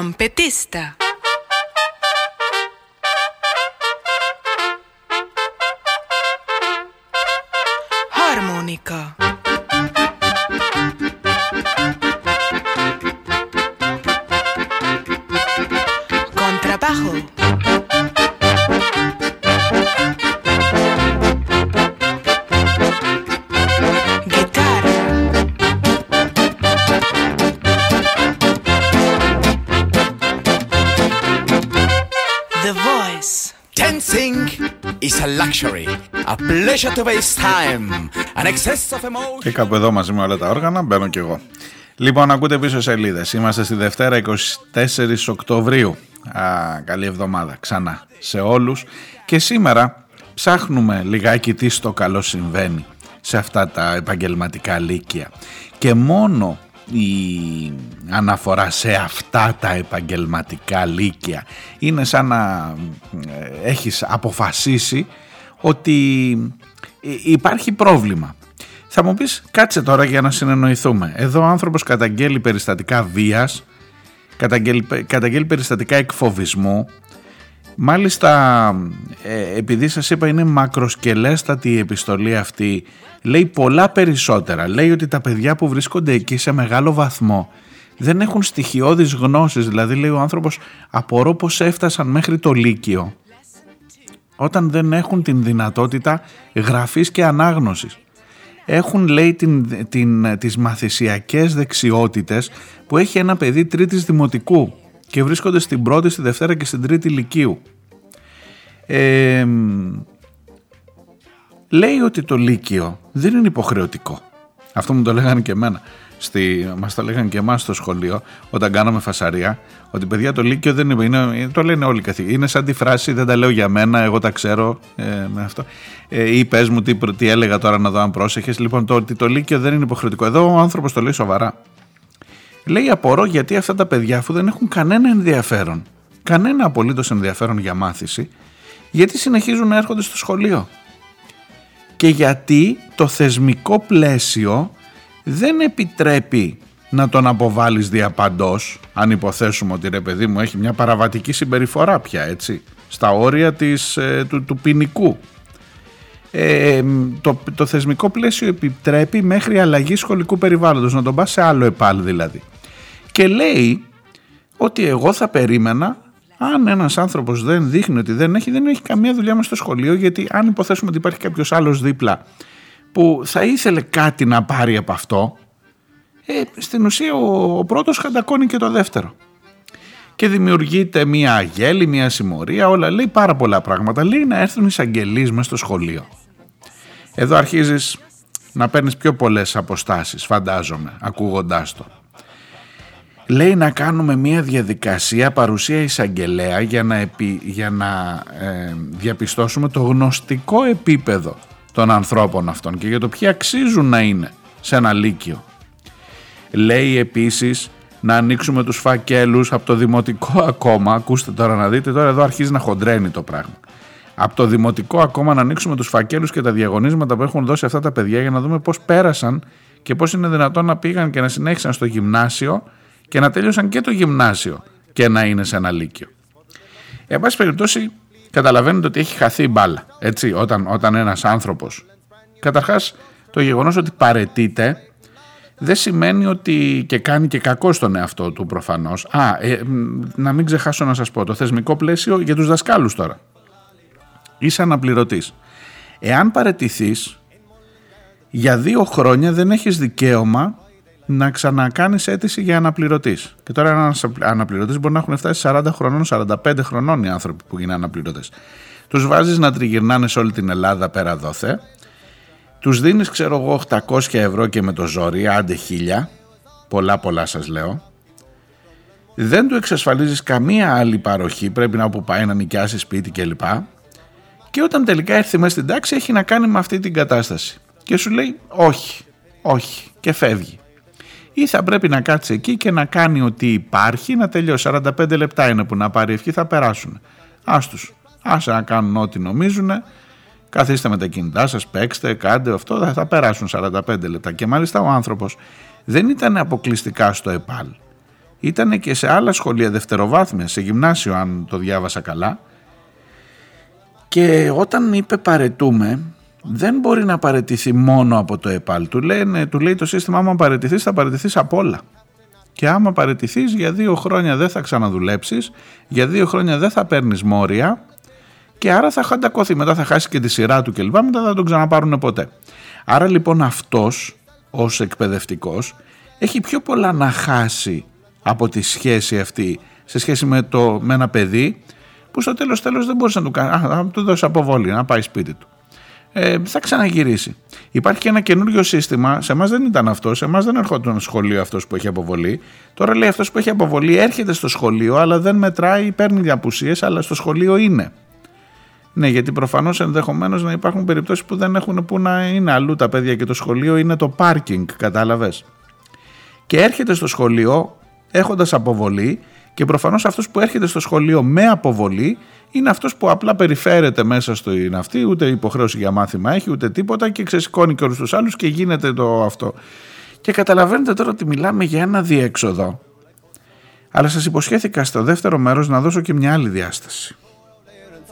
Trompetista. Luxury, a pleasure to waste time, an excess of emotion. Και κάπου εδώ μαζί με όλα τα όργανα μπαίνω κι εγώ. Λοιπόν, ακούτε πίσω σελίδες. Είμαστε στη Δευτέρα 24 Οκτωβρίου. Α, καλή εβδομάδα ξανά σε όλους. Και σήμερα ψάχνουμε λιγάκι τι στο καλό συμβαίνει σε αυτά τα επαγγελματικά λύκεια. Και μόνο η αναφορά σε αυτά τα επαγγελματικά λύκεια είναι σαν να ε, έχεις αποφασίσει ότι υπάρχει πρόβλημα. Θα μου πεις κάτσε τώρα για να συνεννοηθούμε. Εδώ ο άνθρωπος καταγγέλει περιστατικά βίας, καταγγέλει, καταγγέλει περιστατικά εκφοβισμού, Μάλιστα, ε, επειδή σας είπα είναι μακροσκελέστατη η επιστολή αυτή, λέει πολλά περισσότερα. Λέει ότι τα παιδιά που βρίσκονται εκεί σε μεγάλο βαθμό δεν έχουν στοιχειώδεις γνώσεις. Δηλαδή λέει ο άνθρωπος απορώ πως έφτασαν μέχρι το Λύκειο όταν δεν έχουν την δυνατότητα γραφής και ανάγνωσης. Έχουν λέει την, την, τις μαθησιακές δεξιότητες που έχει ένα παιδί τρίτης δημοτικού και βρίσκονται στην πρώτη, στη δευτέρα και στην τρίτη λυκείου. Ε, λέει ότι το λύκειο δεν είναι υποχρεωτικό. Αυτό μου το λέγανε και εμένα. Στη, μας το λέγανε και εμάς στο σχολείο όταν κάναμε φασαρία ότι παιδιά το λύκειο δεν είναι, είναι το λένε όλοι καθηγητές είναι σαν τη φράση δεν τα λέω για μένα εγώ τα ξέρω ε, με αυτό ε, ή πες μου τι, τι έλεγα τώρα να δω αν πρόσεχες λοιπόν το ότι το λύκειο δεν είναι υποχρεωτικό εδώ ο άνθρωπος το λέει σοβαρά Λέει απορώ γιατί αυτά τα παιδιά αφού δεν έχουν κανένα ενδιαφέρον, κανένα απολύτως ενδιαφέρον για μάθηση, γιατί συνεχίζουν να έρχονται στο σχολείο. Και γιατί το θεσμικό πλαίσιο δεν επιτρέπει να τον αποβάλεις διαπαντός, αν υποθέσουμε ότι ρε παιδί μου έχει μια παραβατική συμπεριφορά πια έτσι, στα όρια της, ε, του, του ποινικού. Ε, το, το θεσμικό πλαίσιο επιτρέπει μέχρι αλλαγή σχολικού περιβάλλοντος, να τον πας σε άλλο επάλ δηλαδή και λέει ότι εγώ θα περίμενα αν ένας άνθρωπος δεν δείχνει ότι δεν έχει, δεν έχει καμία δουλειά μες στο σχολείο γιατί αν υποθέσουμε ότι υπάρχει κάποιος άλλος δίπλα που θα ήθελε κάτι να πάρει από αυτό ε, στην ουσία ο, ο πρώτος χαντακώνει και το δεύτερο και δημιουργείται μια αγέλη, μια συμμορία, όλα λέει πάρα πολλά πράγματα. Λέει να έρθουν εισαγγελείς μέσα στο σχολείο. Εδώ αρχίζεις να παίρνεις πιο πολλές αποστάσεις, φαντάζομαι, ακούγοντάς το λέει να κάνουμε μια διαδικασία παρουσία εισαγγελέα για να, επί, για να ε, διαπιστώσουμε το γνωστικό επίπεδο των ανθρώπων αυτών και για το ποιοι αξίζουν να είναι σε ένα λύκειο. Λέει επίσης να ανοίξουμε τους φακέλους από το δημοτικό ακόμα, ακούστε τώρα να δείτε, τώρα εδώ αρχίζει να χοντρένει το πράγμα. Από το δημοτικό ακόμα να ανοίξουμε τους φακέλους και τα διαγωνίσματα που έχουν δώσει αυτά τα παιδιά για να δούμε πώς πέρασαν και πώς είναι δυνατόν να πήγαν και να συνέχισαν στο γυμνάσιο και να τέλειωσαν και το γυμνάσιο και να είναι σε ένα λύκειο. Εν πάση περιπτώσει, καταλαβαίνετε ότι έχει χαθεί η μπάλα. Έτσι, όταν, όταν ένας άνθρωπος. Καταρχάς, το γεγονός ότι παρετείται δεν σημαίνει ότι και κάνει και κακό στον εαυτό του προφανώς. Α, ε, να μην ξεχάσω να σας πω, το θεσμικό πλαίσιο για τους δασκάλους τώρα. Είσαι αναπληρωτής. Εάν παρετηθείς, για δύο χρόνια δεν έχεις δικαίωμα να ξανακάνεις αίτηση για αναπληρωτής. Και τώρα ένας αναπληρωτής μπορεί να έχουν φτάσει 40 χρονών, 45 χρονών οι άνθρωποι που είναι αναπληρωτές. Τους βάζεις να τριγυρνάνε σε όλη την Ελλάδα πέρα δόθε. Τους δίνεις ξέρω εγώ 800 ευρώ και με το ζόρι, άντε χίλια. Πολλά πολλά σας λέω. Δεν του εξασφαλίζεις καμία άλλη παροχή, πρέπει να όπου πάει να νοικιάσει σπίτι κλπ. Και όταν τελικά έρθει μέσα στην τάξη έχει να κάνει με αυτή την κατάσταση. Και σου λέει όχι, όχι και φεύγει ή θα πρέπει να κάτσει εκεί και να κάνει ότι υπάρχει, να τελειώσει. 45 λεπτά είναι που να πάρει ευχή, θα περάσουν. Άστους, άσε να κάνουν ό,τι νομίζουν, καθίστε με τα κινητά σας, παίξτε, κάντε αυτό, θα, περάσουν 45 λεπτά. Και μάλιστα ο άνθρωπος δεν ήταν αποκλειστικά στο ΕΠΑΛ. ήταν και σε άλλα σχολεία δευτεροβάθμια, σε γυμνάσιο αν το διάβασα καλά και όταν είπε παρετούμε δεν μπορεί να παρετηθεί μόνο από το ΕΠΑΛ. Του, λένε, του λέει το σύστημα άμα παρετηθείς θα παρετηθείς από όλα. Και άμα παρετηθείς για δύο χρόνια δεν θα ξαναδουλέψεις, για δύο χρόνια δεν θα παίρνεις μόρια και άρα θα χαντακωθεί. Μετά θα χάσει και τη σειρά του κλπ. Μετά θα τον ξαναπάρουν ποτέ. Άρα λοιπόν αυτός ως εκπαιδευτικός έχει πιο πολλά να χάσει από τη σχέση αυτή σε σχέση με, το, με ένα παιδί που στο τέλος τέλος δεν μπορούσε να του κάνεις, α, του δώσεις αποβολή, να πάει σπίτι του. Ε, θα ξαναγυρίσει. Υπάρχει και ένα καινούριο σύστημα. Σε εμάς δεν ήταν αυτό. Σε εμάς δεν ερχόταν στο σχολείο αυτός που έχει αποβολή. Τώρα λέει αυτός που έχει αποβολή έρχεται στο σχολείο, αλλά δεν μετράει, παίρνει διαπουσίες, αλλά στο σχολείο είναι. Ναι, γιατί προφανώς ενδεχομένως να υπάρχουν περιπτώσεις που δεν έχουν που να είναι αλλού τα παιδιά και το σχολείο είναι το πάρκινγκ, κατάλαβες. Και έρχεται στο σχολείο έχοντας αποβολή και προφανώς αυτός που έρχεται στο σχολείο με αποβολή είναι αυτός που απλά περιφέρεται μέσα στο είναι αυτή, ούτε υποχρέωση για μάθημα έχει, ούτε τίποτα και ξεσηκώνει και όλους τους άλλους και γίνεται το αυτό. Και καταλαβαίνετε τώρα ότι μιλάμε για ένα διέξοδο. Αλλά σας υποσχέθηκα στο δεύτερο μέρος να δώσω και μια άλλη διάσταση.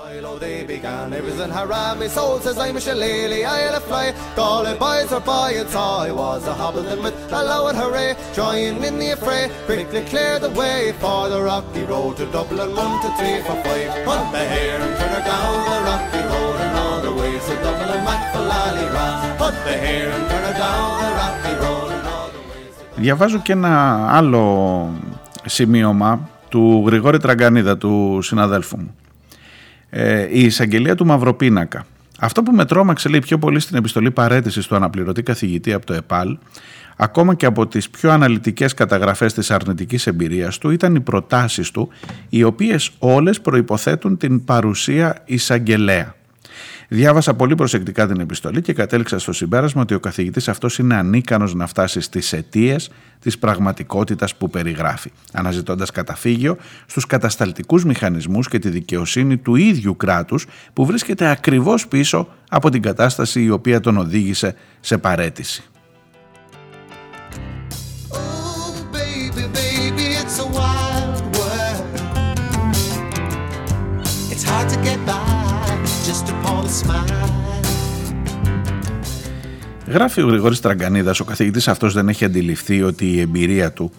Philo they began everything haram. My soul says I'm a shillelagh, I'll a fly. All the boys are by and saw I was a hobbling with a low and hooray. Join in the affray, quickly clear the way for the rocky road to Dublin. One to three for five. Hunt the hare and turn her down the rocky road and all the way to Dublin. Mac for lally Hunt the hare and turn her down the rocky road and all the way. Διαβάζω και ένα άλλο σημείωμα του Γρηγόρη Τραγκανίδα, του συναδέλφου μου. Ε, η εισαγγελία του Μαυροπίνακα. Αυτό που με τρόμαξε λέει πιο πολύ στην επιστολή παρέτησης του αναπληρωτή καθηγητή από το ΕΠΑΛ, ακόμα και από τις πιο αναλυτικές καταγραφές της αρνητικής εμπειρίας του, ήταν οι προτάσεις του, οι οποίες όλες προϋποθέτουν την παρουσία εισαγγελέα. Διάβασα πολύ προσεκτικά την επιστολή και κατέληξα στο συμπέρασμα ότι ο καθηγητής αυτός είναι ανίκανος να φτάσει στις αιτίες της πραγματικότητας που περιγράφει, αναζητώντας καταφύγιο στους κατασταλτικούς μηχανισμούς και τη δικαιοσύνη του ίδιου κράτους που βρίσκεται ακριβώς πίσω από την κατάσταση η οποία τον οδήγησε σε παρέτηση. Γράφει ο Γρηγόρης Τραγκανίδας, ο καθηγητής αυτός δεν έχει αντιληφθεί ότι η εμπειρία του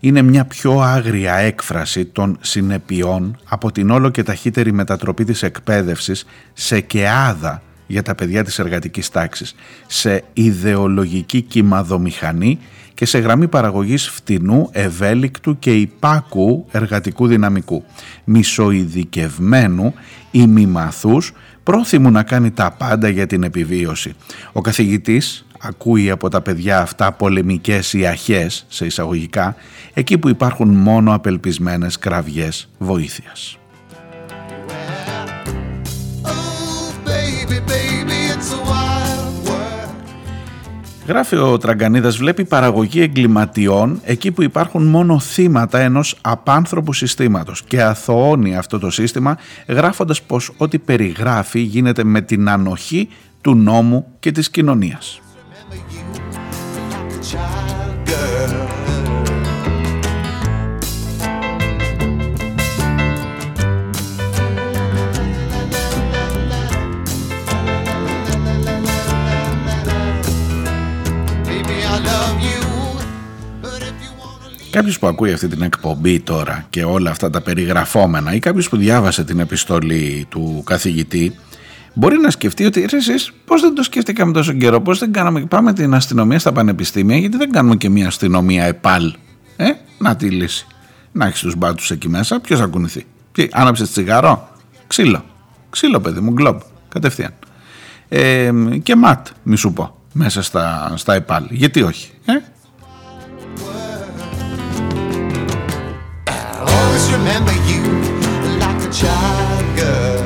είναι μια πιο άγρια έκφραση των συνεπειών από την όλο και ταχύτερη μετατροπή της εκπαίδευσης σε κεάδα για τα παιδιά της εργατικής τάξης, σε ιδεολογική κυμαδομηχανή και σε γραμμή παραγωγής φτηνού, ευέλικτου και υπάκου εργατικού δυναμικού, μισοειδικευμένου, ημιμαθούς, πρόθυμου να κάνει τα πάντα για την επιβίωση. Ο καθηγητής ακούει από τα παιδιά αυτά πολεμικές ή αχές, σε εισαγωγικά, εκεί που υπάρχουν μόνο απελπισμένες κραυγές βοήθειας. Γράφει ο Τραγκανίδας, βλέπει παραγωγή εγκληματιών εκεί που υπάρχουν μόνο θύματα ενός απάνθρωπου συστήματος και αθωώνει αυτό το σύστημα γράφοντας πως ό,τι περιγράφει γίνεται με την ανοχή του νόμου και της κοινωνίας. Κάποιος που ακούει αυτή την εκπομπή τώρα και όλα αυτά τα περιγραφόμενα ή κάποιος που διάβασε την επιστολή του καθηγητή μπορεί να σκεφτεί ότι ρε εσείς πώς δεν το σκέφτηκαμε τόσο καιρό, πώς δεν κάναμε, πάμε την αστυνομία στα πανεπιστήμια γιατί δεν κάνουμε και μια αστυνομία επάλ. Ε, να τη λύση. Να έχεις τους μπάτους εκεί μέσα, ποιος θα κουνηθεί. Τι, άναψες τσιγάρο, ξύλο. Ξύλο παιδί μου, γκλόμπ, κατευθείαν. Ε, και ματ, μη σου πω, μέσα στα, στα ΕΠΑΛ. Γιατί όχι, ε; Remember you like a child girl.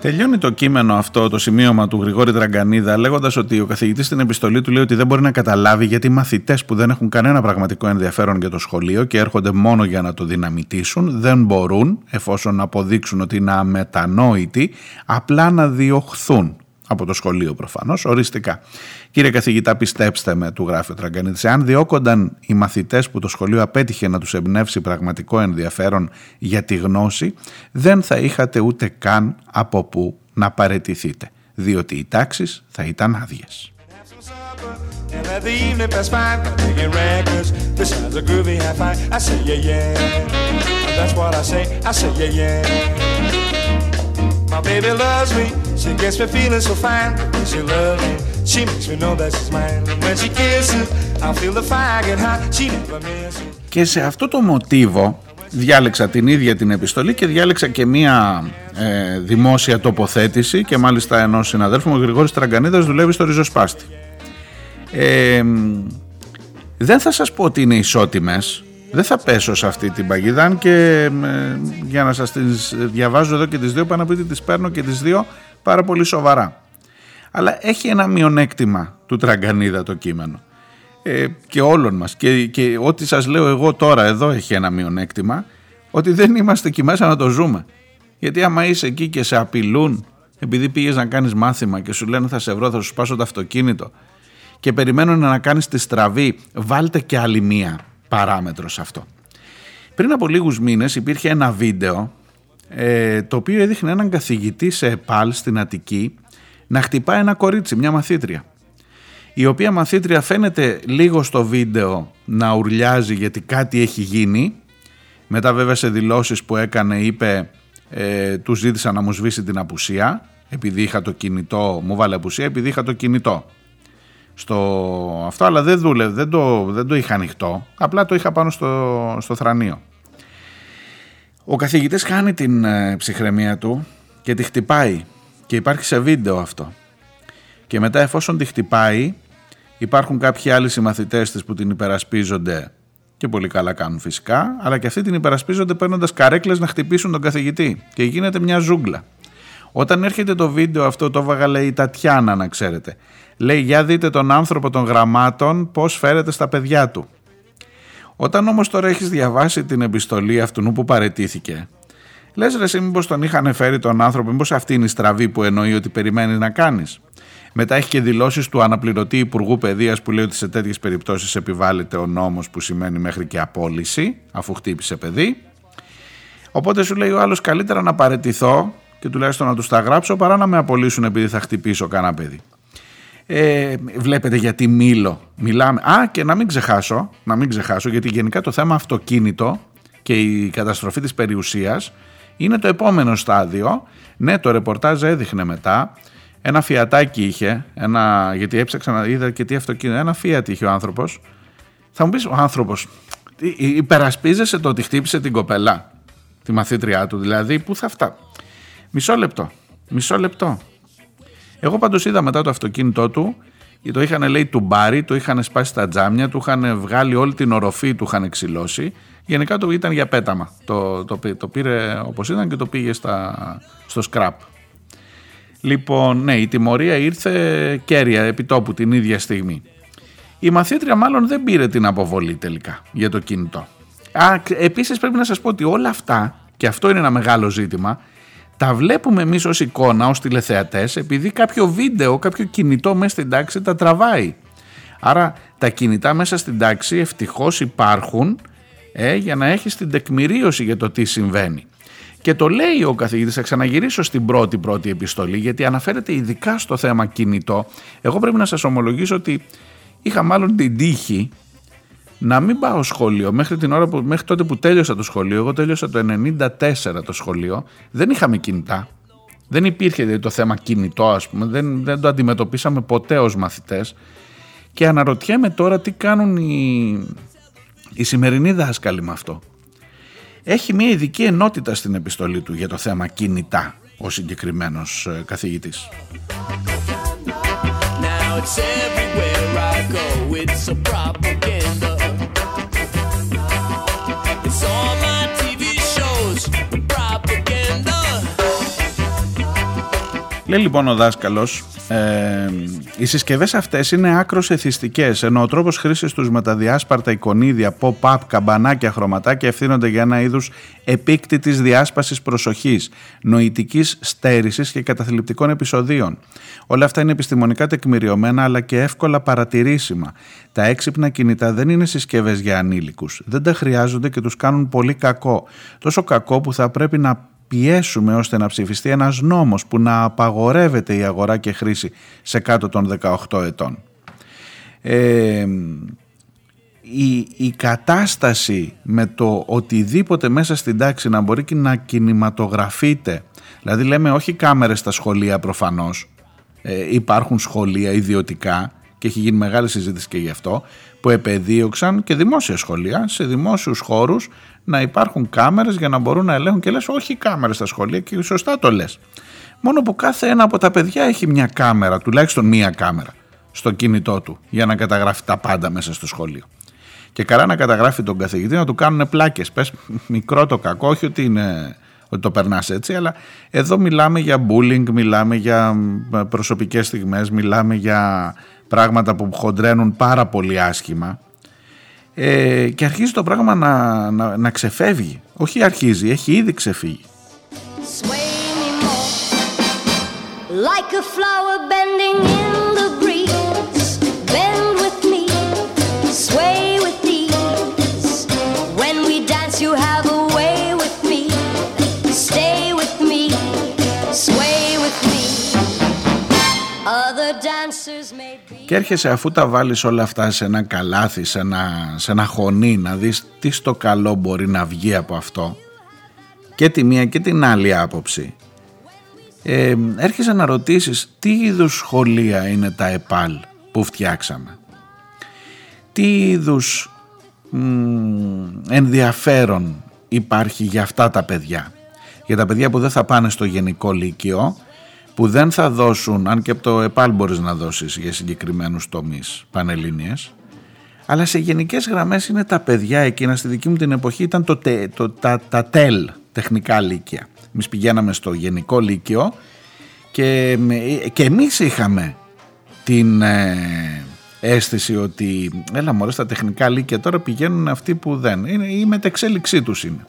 Τελειώνει το κείμενο αυτό, το σημείωμα του Γρηγόρη Τραγκανίδα, λέγοντας ότι ο καθηγητής στην επιστολή του λέει ότι δεν μπορεί να καταλάβει γιατί μαθητές που δεν έχουν κανένα πραγματικό ενδιαφέρον για το σχολείο και έρχονται μόνο για να το δυναμητήσουν, δεν μπορούν, εφόσον αποδείξουν ότι είναι αμετανόητοι, απλά να διωχθούν από το σχολείο προφανώς, οριστικά. Κύριε καθηγητά, πιστέψτε με, του γράφει ο Τραγκανίτης, αν διώκονταν οι μαθητές που το σχολείο απέτυχε να τους εμπνεύσει πραγματικό ενδιαφέρον για τη γνώση, δεν θα είχατε ούτε καν από πού να παρετηθείτε, διότι οι τάξεις θα ήταν άδειες. And let the evening pass by, making records. Besides a groovy half high, I say yeah yeah. That's what I say, I say yeah yeah. My baby loves me, she gets me feeling so fine. She loves me, she makes me know that she's mine. And when she kisses, I feel the fire get hot. She never misses. Και σε αυτό το μοτίβο διάλεξα την ίδια την επιστολή και διάλεξα και μία ε, δημόσια τοποθέτηση και μάλιστα ενός συναδέλφου μου, ο Γρηγόρης Τραγκανίδας δουλεύει στο ριζοσπάστη. Ε, δεν θα σας πω ότι είναι ισότιμες δεν θα πέσω σε αυτή την παγίδα. Αν και ε, για να σας τις διαβάζω εδώ και τις δύο πάνω να τις παίρνω και τις δύο πάρα πολύ σοβαρά. Αλλά έχει ένα μειονέκτημα του Τραγκανίδα το κείμενο. Ε, και όλων μας. Και, και ό,τι σας λέω εγώ τώρα εδώ έχει ένα μειονέκτημα ότι δεν είμαστε εκεί μέσα να το ζούμε. Γιατί άμα είσαι εκεί και σε απειλούν επειδή πήγες να κάνεις μάθημα και σου λένε θα σε βρω θα σου σπάσω το αυτοκίνητο και περιμένουν να κάνεις τη στραβή, βάλτε και άλλη μία παράμετρος σε αυτό. Πριν από λίγους μήνες υπήρχε ένα βίντεο ε, το οποίο έδειχνε έναν καθηγητή σε ΕΠΑΛ στην Αττική να χτυπάει ένα κορίτσι, μια μαθήτρια. Η οποία μαθήτρια φαίνεται λίγο στο βίντεο να ουρλιάζει γιατί κάτι έχει γίνει. Μετά βέβαια σε δηλώσεις που έκανε είπε ε, τους ζήτησα να μου σβήσει την απουσία επειδή είχα το κινητό, μου βάλε απουσία επειδή είχα το κινητό στο αυτό, αλλά δεν δούλευε, δεν το, δεν το είχα ανοιχτό, απλά το είχα πάνω στο, στο θρανίο. Ο καθηγητής κάνει την ε, ψυχραιμία του και τη χτυπάει και υπάρχει σε βίντεο αυτό. Και μετά εφόσον τη χτυπάει υπάρχουν κάποιοι άλλοι συμμαθητές της που την υπερασπίζονται και πολύ καλά κάνουν φυσικά, αλλά και αυτοί την υπερασπίζονται παίρνοντας καρέκλες να χτυπήσουν τον καθηγητή και γίνεται μια ζούγκλα. Όταν έρχεται το βίντεο αυτό, το έβαγα λέει η Τατιάνα να ξέρετε. Λέει για δείτε τον άνθρωπο των γραμμάτων πώς φέρεται στα παιδιά του. Όταν όμως τώρα έχεις διαβάσει την επιστολή αυτού που παρετήθηκε, λες ρε εσύ μήπως τον είχαν φέρει τον άνθρωπο, μήπως αυτή είναι η στραβή που εννοεί ότι περιμένει να κάνεις. Μετά έχει και δηλώσεις του αναπληρωτή Υπουργού Παιδείας που λέει ότι σε τέτοιες περιπτώσεις επιβάλλεται ο νόμος που σημαίνει μέχρι και απόλυση, αφού χτύπησε παιδί. Οπότε σου λέει ο άλλος καλύτερα να παρετηθώ και τουλάχιστον να τους τα γράψω παρά να με απολύσουν επειδή θα χτυπήσω κανένα παιδί. Ε, βλέπετε γιατί μήλο μιλάμε. Α, και να μην ξεχάσω, να μην ξεχάσω, γιατί γενικά το θέμα αυτοκίνητο και η καταστροφή της περιουσίας είναι το επόμενο στάδιο. Ναι, το ρεπορτάζ έδειχνε μετά. Ένα φιατάκι είχε, ένα, γιατί έψαξα να είδα και τι αυτοκίνητο. Ένα φιατ είχε ο άνθρωπος. Θα μου πεις ο άνθρωπος, υπερασπίζεσαι το ότι χτύπησε την κοπελά, τη μαθήτριά του, δηλαδή πού θα φτάσει. Μισό λεπτό. Μισό λεπτό. Εγώ πάντως είδα μετά το αυτοκίνητό του, το είχαν λέει του μπάρι, το είχαν σπάσει τα τζάμια, του είχαν βγάλει όλη την οροφή, του είχαν ξυλώσει. Γενικά το ήταν για πέταμα. Το, το, το πήρε όπως ήταν και το πήγε στα, στο σκραπ. Λοιπόν, ναι, η τιμωρία ήρθε κέρια επί τόπου την ίδια στιγμή. Η μαθήτρια μάλλον δεν πήρε την αποβολή τελικά για το κινητό. Α, επίσης πρέπει να σας πω ότι όλα αυτά, και αυτό είναι ένα μεγάλο ζήτημα, τα βλέπουμε εμείς ως εικόνα, ως τηλεθεατές, επειδή κάποιο βίντεο, κάποιο κινητό μέσα στην τάξη τα τραβάει. Άρα τα κινητά μέσα στην τάξη ευτυχώς υπάρχουν ε, για να έχεις την τεκμηρίωση για το τι συμβαίνει. Και το λέει ο καθηγητής, θα ξαναγυρίσω στην πρώτη πρώτη επιστολή, γιατί αναφέρεται ειδικά στο θέμα κινητό. Εγώ πρέπει να σας ομολογήσω ότι είχα μάλλον την τύχη να μην πάω σχολείο μέχρι, την ώρα που, μέχρι τότε που τέλειωσα το σχολείο. Εγώ τέλειωσα το 94 το σχολείο. Δεν είχαμε κινητά. Δεν υπήρχε δηλαδή, το θέμα κινητό ας πούμε. Δεν, δεν το αντιμετωπίσαμε ποτέ ως μαθητές. Και αναρωτιέμαι τώρα τι κάνουν οι, οι σημερινοί δάσκαλοι με αυτό. Έχει μια ειδική ενότητα στην επιστολή του για το θέμα κινητά ο συγκεκριμένος ε, καθηγητής. Λέει λοιπόν ο δάσκαλος, ε, οι συσκευές αυτές είναι άκρος εθιστικές, ενώ ο τρόπος χρήσης τους με τα διάσπαρτα εικονίδια, pop-up, καμπανάκια, χρωματάκια ευθύνονται για ένα είδους επίκτητης διάσπασης προσοχής, νοητικής στέρησης και καταθλιπτικών επεισοδίων. Όλα αυτά είναι επιστημονικά τεκμηριωμένα αλλά και εύκολα παρατηρήσιμα. Τα έξυπνα κινητά δεν είναι συσκευές για ανήλικους. Δεν τα χρειάζονται και τους κάνουν πολύ κακό. Τόσο κακό που θα πρέπει να πιέσουμε ώστε να ψηφιστεί ένας νόμος που να απαγορεύεται η αγορά και χρήση σε κάτω των 18 ετών. Ε, η, η κατάσταση με το οτιδήποτε μέσα στην τάξη να μπορεί και να κινηματογραφείται δηλαδή λέμε όχι κάμερες στα σχολεία προφανώς ε, υπάρχουν σχολεία ιδιωτικά και έχει γίνει μεγάλη συζήτηση και γι' αυτό που επεδίωξαν και δημόσια σχολεία σε δημόσιους χώρους να υπάρχουν κάμερες για να μπορούν να ελέγχουν και λες όχι κάμερες στα σχολεία και σωστά το λες. Μόνο που κάθε ένα από τα παιδιά έχει μια κάμερα, τουλάχιστον μία κάμερα στο κινητό του για να καταγράφει τα πάντα μέσα στο σχολείο. Και καλά να καταγράφει τον καθηγητή να του κάνουν πλάκες. Πες μικρό το κακό, όχι ότι, είναι, ότι το περνάς έτσι, αλλά εδώ μιλάμε για bullying, μιλάμε για προσωπικές στιγμές, μιλάμε για πράγματα που χοντρένουν πάρα πολύ άσχημα ε, και αρχίζει το πράγμα να, να, να ξεφεύγει. Όχι αρχίζει, έχει ήδη ξεφύγει. Like a flower bending in the breeze Bend και έρχεσαι αφού τα βάλεις όλα αυτά σε ένα καλάθι, σε ένα, σε ένα χωνί να δεις τι στο καλό μπορεί να βγει από αυτό. Και τη μία και την άλλη άποψη. Ε, έρχεσαι να ρωτήσεις τι είδους σχολεία είναι τα ΕΠΑΛ που φτιάξαμε; Τι είδους ενδιαφέρον υπάρχει για αυτά τα παιδιά; Για τα παιδιά που δεν θα πάνε στο γενικό λύκειο που δεν θα δώσουν, αν και από το ΕΠΑΛ μπορείς να δώσεις για συγκεκριμένους τομείς πανελλήνιες, αλλά σε γενικές γραμμές είναι τα παιδιά εκείνα, στη δική μου την εποχή ήταν το, το, τα, τα ΤΕΛ, τεχνικά λύκεια. Εμείς πηγαίναμε στο γενικό λύκειο και, και εμείς είχαμε την ε, αίσθηση ότι έλα μωρέ στα τεχνικά λύκεια τώρα πηγαίνουν αυτοί που δεν, είναι, η μετεξέλιξή τους είναι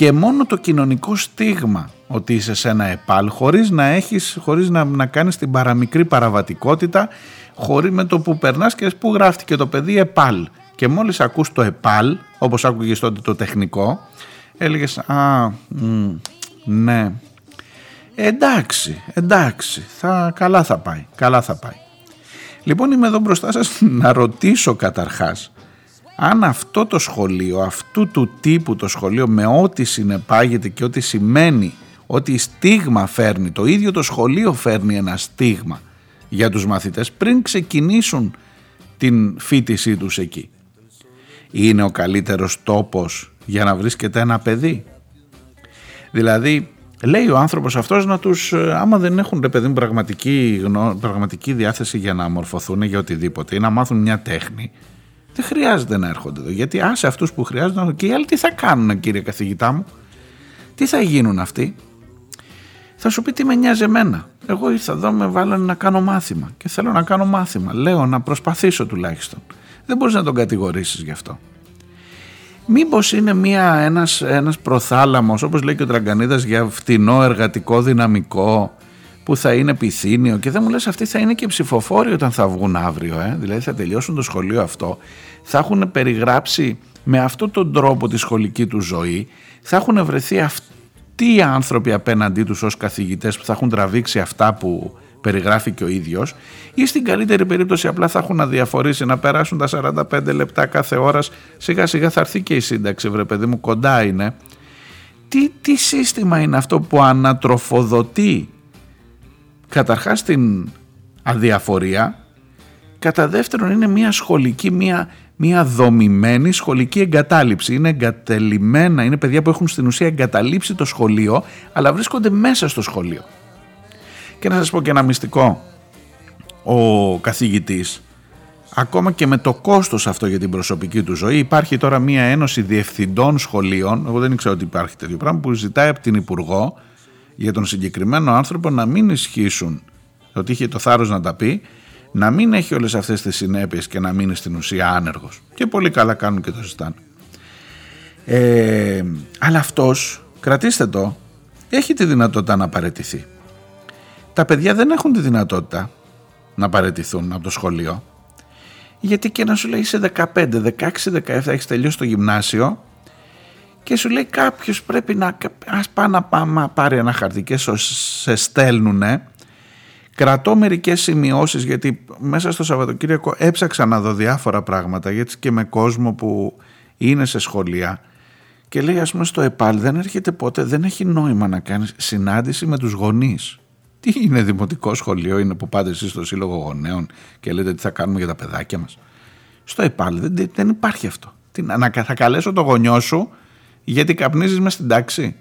και μόνο το κοινωνικό στίγμα ότι είσαι σε ένα επάλ χωρίς να, έχεις, χωρίς να, να κάνεις την παραμικρή παραβατικότητα χωρίς με το που περνάς και που γράφτηκε το παιδί επάλ. Και μόλις ακούς το επάλ όπως άκουγες τότε το τεχνικό έλεγες α ναι. Εντάξει εντάξει θα, καλά θα πάει καλά θα πάει λοιπόν είμαι εδώ μπροστά σας να ρωτήσω καταρχάς αν αυτό το σχολείο, αυτού του τύπου το σχολείο με ό,τι συνεπάγεται και ό,τι σημαίνει, ό,τι στίγμα φέρνει, το ίδιο το σχολείο φέρνει ένα στίγμα για τους μαθητές πριν ξεκινήσουν την φίτησή τους εκεί. Είναι ο καλύτερος τόπος για να βρίσκεται ένα παιδί. Δηλαδή, λέει ο άνθρωπος αυτός να τους, ε, άμα δεν έχουν παιδί πραγματική, πραγματική διάθεση για να μορφωθούν για οτιδήποτε ή να μάθουν μια τέχνη, δεν χρειάζεται να έρχονται εδώ. Γιατί άσε αυτούς που χρειάζονται και οι άλλοι τι θα κάνουν, κύριε καθηγητά μου; Τι θα γίνουν αυτοί; Θα σου πει τι με νοιάζει εμένα. Εγώ ήρθα εδώ, με βάλανε να κάνω μάθημα και θέλω να κάνω μάθημα. Λέω να προσπαθήσω τουλάχιστον. Δεν μπορείς να τον κατηγορήσεις γι' αυτό. Μήπως είναι μια, ένας, ένας προθάλαμος, όπως λέει και ο Τραγκανίδας, για φτηνό εργατικό δυναμικό που θα είναι πυθύνιο και δεν μου λες αυτοί θα είναι και ψηφοφόροι όταν θα βγουν αύριο ε; δηλαδή θα τελειώσουν το σχολείο αυτό θα έχουν περιγράψει με αυτόν τον τρόπο τη σχολική τους ζωή θα έχουν βρεθεί αυτοί οι άνθρωποι απέναντί τους ως καθηγητές που θα έχουν τραβήξει αυτά που περιγράφει και ο ίδιος ή στην καλύτερη περίπτωση απλά θα έχουν αδιαφορήσει να περάσουν τα 45 λεπτά κάθε ώρας σιγά σιγά θα έρθει και η σύνταξη βρε παιδί μου κοντά είναι. Τι, τι σύστημα είναι αυτό που ανατροφοδοτεί καταρχάς την αδιαφορία, κατά δεύτερον είναι μια σχολική, μια, μια δομημένη σχολική εγκατάλειψη. Είναι εγκατελειμμένα, είναι παιδιά που έχουν στην ουσία εγκαταλείψει το σχολείο, αλλά βρίσκονται μέσα στο σχολείο. Και να σας πω και ένα μυστικό. Ο καθηγητής, ακόμα και με το κόστος αυτό για την προσωπική του ζωή, υπάρχει τώρα μια ένωση διευθυντών σχολείων, εγώ δεν ήξερα ότι υπάρχει τέτοιο πράγμα, που ζητάει από την Υπουργό για τον συγκεκριμένο άνθρωπο να μην ισχύσουν ότι είχε το θάρρος να τα πει να μην έχει όλες αυτές τις συνέπειες και να μείνει στην ουσία άνεργος. Και πολύ καλά κάνουν και το συστάνε ε, αλλά αυτός κρατήστε το έχει τη δυνατότητα να παρετηθεί. Τα παιδιά δεν έχουν τη δυνατότητα να παρετηθούν από το σχολείο. Γιατί και να σου λέει είσαι 15, 16, 17 έχεις τελειώσει το γυμνάσιο και σου λέει κάποιος πρέπει να ας πάει να πάμε, πάρει ένα χαρτί και σε στέλνουνε κρατώ μερικές σημειώσεις γιατί μέσα στο Σαββατοκύριακο έψαξα να δω διάφορα πράγματα γιατί και με κόσμο που είναι σε σχολεία και λέει ας πούμε στο ΕΠΑΛ δεν έρχεται ποτέ, δεν έχει νόημα να κάνεις συνάντηση με τους γονείς. Τι είναι δημοτικό σχολείο, είναι που πάτε εσείς στο Σύλλογο Γονέων και λέτε τι θα κάνουμε για τα παιδάκια μας. Στο ΕΠΑΛ δεν, δεν υπάρχει αυτό. Τι, να, θα καλέσω το γονιό σου γιατί καπνίζεις μες στην τάξη.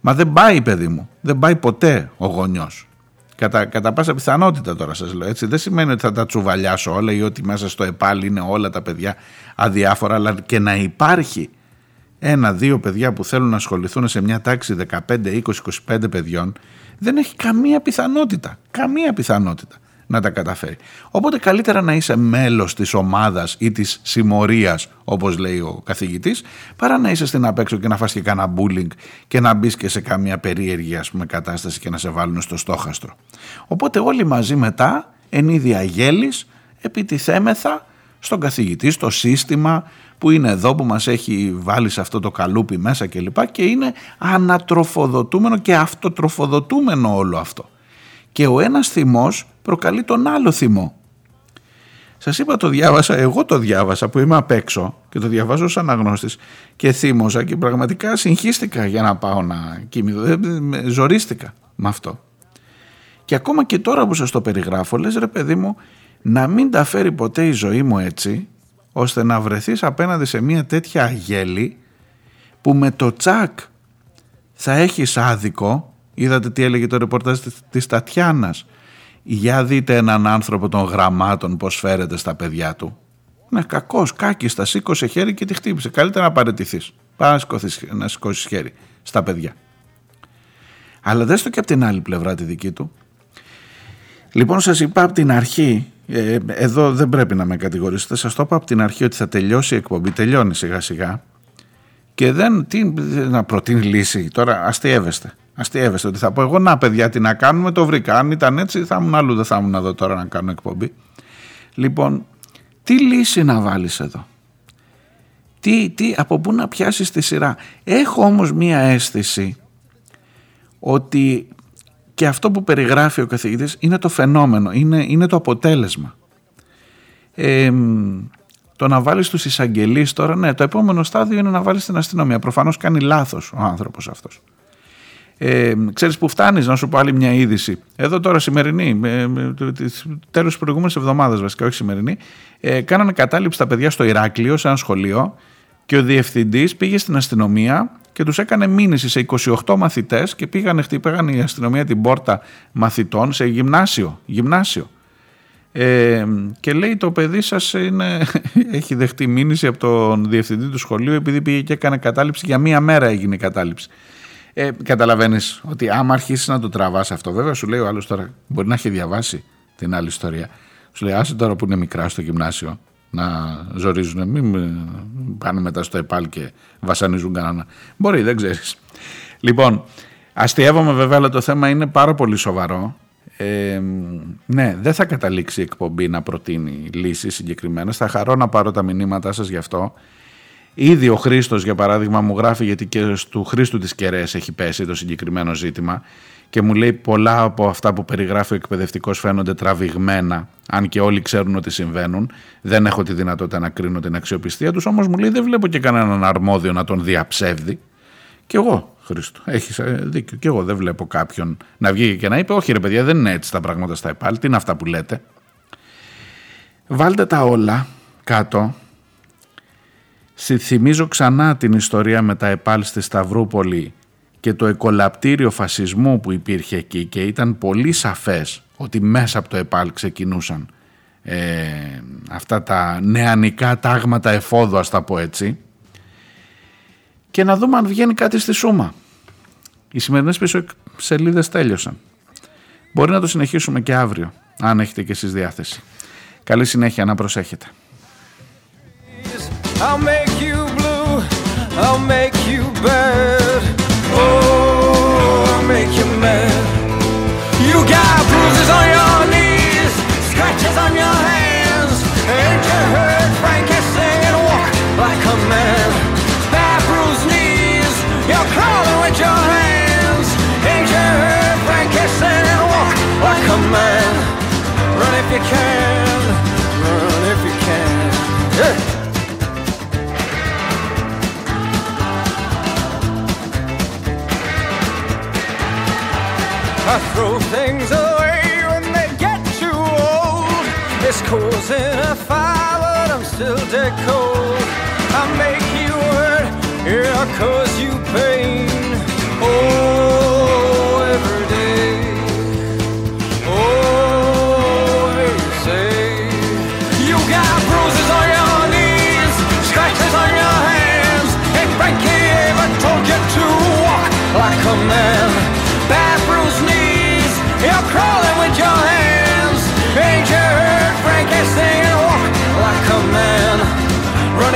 Μα δεν πάει παιδί μου, δεν πάει ποτέ ο γονιός. Κατά, κατά πάσα πιθανότητα τώρα σας λέω έτσι. Δεν σημαίνει ότι θα τα τσουβαλιάσω όλα ή ότι μέσα στο ΕΠΑΛ είναι όλα τα παιδιά αδιάφορα, αλλά και να υπάρχει ένα-δύο παιδιά που θέλουν να ασχοληθούν σε μια τάξη 15, 20, 25 παιδιών, δεν έχει καμία πιθανότητα. Καμία πιθανότητα να τα καταφέρει. Οπότε καλύτερα να είσαι μέλος της ομάδας ή της συμμορίας όπως λέει ο καθηγητής παρά να είσαι στην απέξω και να φας και κανένα bullying και να μπεις και σε καμία περίεργη ας πούμε, κατάσταση και να σε βάλουν στο στόχαστρο. Οπότε όλοι μαζί μετά εν ίδια γέλης επιτιθέμεθα στον καθηγητή, στο σύστημα που είναι εδώ που μας έχει βάλει σε αυτό το καλούπι μέσα και λοιπά και είναι ανατροφοδοτούμενο και αυτοτροφοδοτούμενο όλο αυτό. Και ο ένας θυμός προκαλεί τον άλλο θυμό. Σας είπα το διάβασα, εγώ το διάβασα που είμαι απ' έξω και το διαβάζω ως αναγνώστης και θύμωσα και πραγματικά συγχύστηκα για να πάω να κοιμηθώ, ζορίστηκα με αυτό. Και ακόμα και τώρα που σας το περιγράφω λες ρε παιδί μου να μην τα φέρει ποτέ η ζωή μου έτσι ώστε να βρεθείς απέναντι σε μια τέτοια αγέλη που με το τσακ θα έχεις άδικο είδατε τι έλεγε το ρεπορτάζ της Τατιάνας για δείτε έναν άνθρωπο των γραμμάτων πως φέρεται στα παιδιά του είναι κακός, κάκιστα, σήκωσε χέρι και τη χτύπησε καλύτερα να παρετηθείς Πάρα να σηκώσεις χέρι στα παιδιά αλλά δες το και από την άλλη πλευρά τη δική του λοιπόν σας είπα από την αρχή ε, εδώ δεν πρέπει να με κατηγορήσετε. Σας το είπα από την αρχή ότι θα τελειώσει η εκπομπή. Τελειώνει σιγά σιγά. Και δεν τι, να προτείνει λύση. Τώρα αστείευεστε. Αστείευεστε ότι θα πω εγώ να παιδιά τι να κάνουμε το βρήκα. Αν ήταν έτσι θα ήμουν αλλού δεν θα ήμουν εδώ τώρα να κάνω εκπομπή. Λοιπόν τι λύση να βάλεις εδώ; Τι, τι, από πού να πιάσεις τη σειρά; Έχω όμως μία αίσθηση ότι και αυτό που περιγράφει ο καθηγητής είναι το φαινόμενο, είναι, είναι το αποτέλεσμα. Ε, το να βάλεις τους εισαγγελείς τώρα, ναι, το επόμενο στάδιο είναι να βάλεις την αστυνομία. Προφανώς κάνει λάθος ο άνθρωπος αυτός. Ε, ξέρεις που φτάνεις να σου πω άλλη μια είδηση εδώ τώρα σημερινή ε, τέλος της προηγούμενης εβδομάδας βασικά όχι σημερινή ε, κάνανε κατάληψη τα παιδιά στο Ηράκλειο σε ένα σχολείο και ο διευθυντής πήγε στην αστυνομία και τους έκανε μήνυση σε 28 μαθητές και πήγανε, χτύπαγαν η αστυνομία την πόρτα μαθητών σε γυμνάσιο. γυμνάσιο. Ε, και λέει το παιδί σας είναι, έχει δεχτεί μήνυση από τον διευθυντή του σχολείου επειδή πήγε και έκανε κατάληψη για μία μέρα έγινε η κατάληψη. Ε, καταλαβαίνεις ότι άμα αρχίσεις να το τραβάς αυτό βέβαια σου λέει ο άλλος τώρα μπορεί να έχει διαβάσει την άλλη ιστορία σου λέει άσε τώρα που είναι μικρά στο γυμνάσιο να ζορίζουν. Μην πάνε μετά στο ΕΠΑΛ και βασανίζουν κανένα. Μπορεί, δεν ξέρεις. Λοιπόν, αστείευομαι βέβαια, αλλά το θέμα είναι πάρα πολύ σοβαρό. Ε, ναι, δεν θα καταλήξει η εκπομπή να προτείνει λύσεις συγκεκριμένες. Θα χαρώ να πάρω τα μηνύματά σας γι' αυτό. Ήδη ο Χρήστος, για παράδειγμα, μου γράφει γιατί και του Χρήστου της Κερέ έχει πέσει το συγκεκριμένο ζήτημα και μου λέει πολλά από αυτά που περιγράφει ο εκπαιδευτικός φαίνονται τραβηγμένα, αν και όλοι ξέρουν ότι συμβαίνουν. Δεν έχω τη δυνατότητα να κρίνω την αξιοπιστία τους, όμως μου λέει δεν βλέπω και κανέναν αρμόδιο να τον διαψεύδει. Και εγώ, Χρήστο, έχεις ε, δίκιο. Και εγώ δεν βλέπω κάποιον να βγει και να είπε: Όχι, ρε παιδιά, δεν είναι έτσι τα πράγματα στα ΕΠΑΛ. Τι είναι αυτά που λέτε. Βάλτε τα όλα κάτω Θυμίζω ξανά την ιστορία με τα ΕΠΑΛ στη Σταυρούπολη και το εκολαπτήριο φασισμού που υπήρχε εκεί και ήταν πολύ σαφές ότι μέσα από το ΕΠΑΛ ξεκινούσαν ε, αυτά τα νεανικά τάγματα εφόδου ας τα πω έτσι και να δούμε αν βγαίνει κάτι στη σούμα. Οι σημερινές πίσω σελίδες τέλειωσαν. Μπορεί να το συνεχίσουμε και αύριο, αν έχετε και εσείς διάθεση. Καλή συνέχεια, να προσέχετε. I'll make you blue, I'll make you bad. Oh, I'll make you mad. You got bruises on your knees, scratches on your hands. Ain't you heard and walk like a man? Bad bruised knees, you're crawling with your hands. Ain't you heard and walk like a man? Run if you can, throw things away when they get too old. It's causing a fire, but I'm still dead cold. I make you hurt, yeah, I cause you pain. Oh,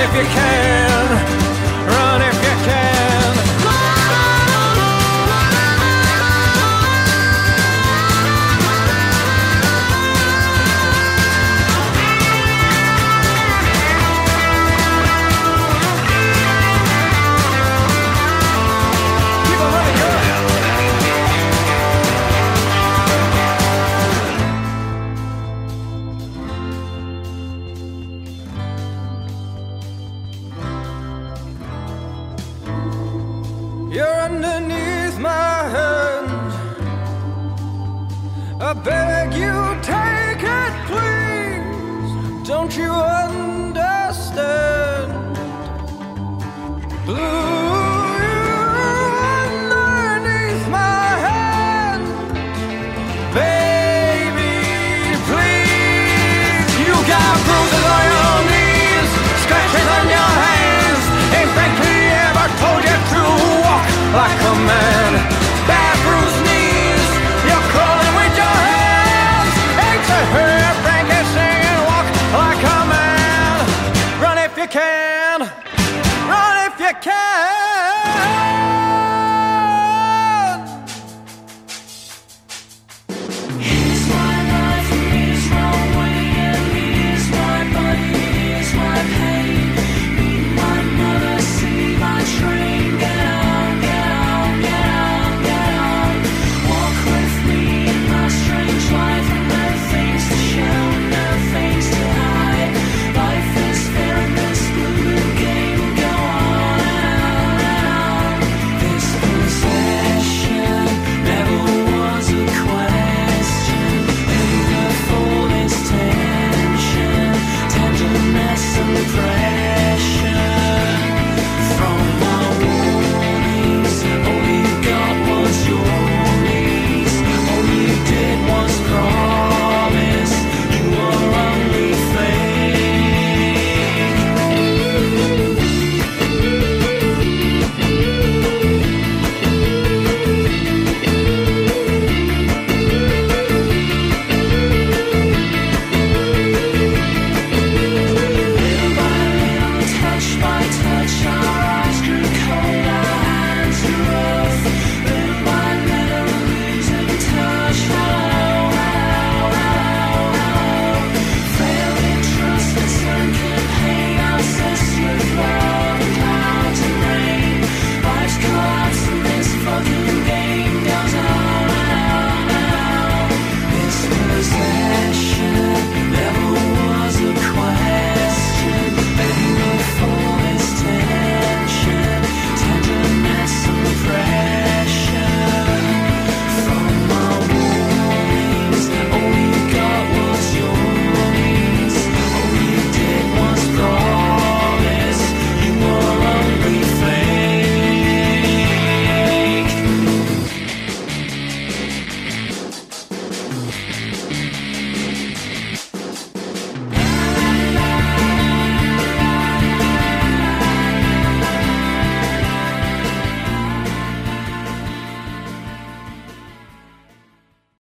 if you can,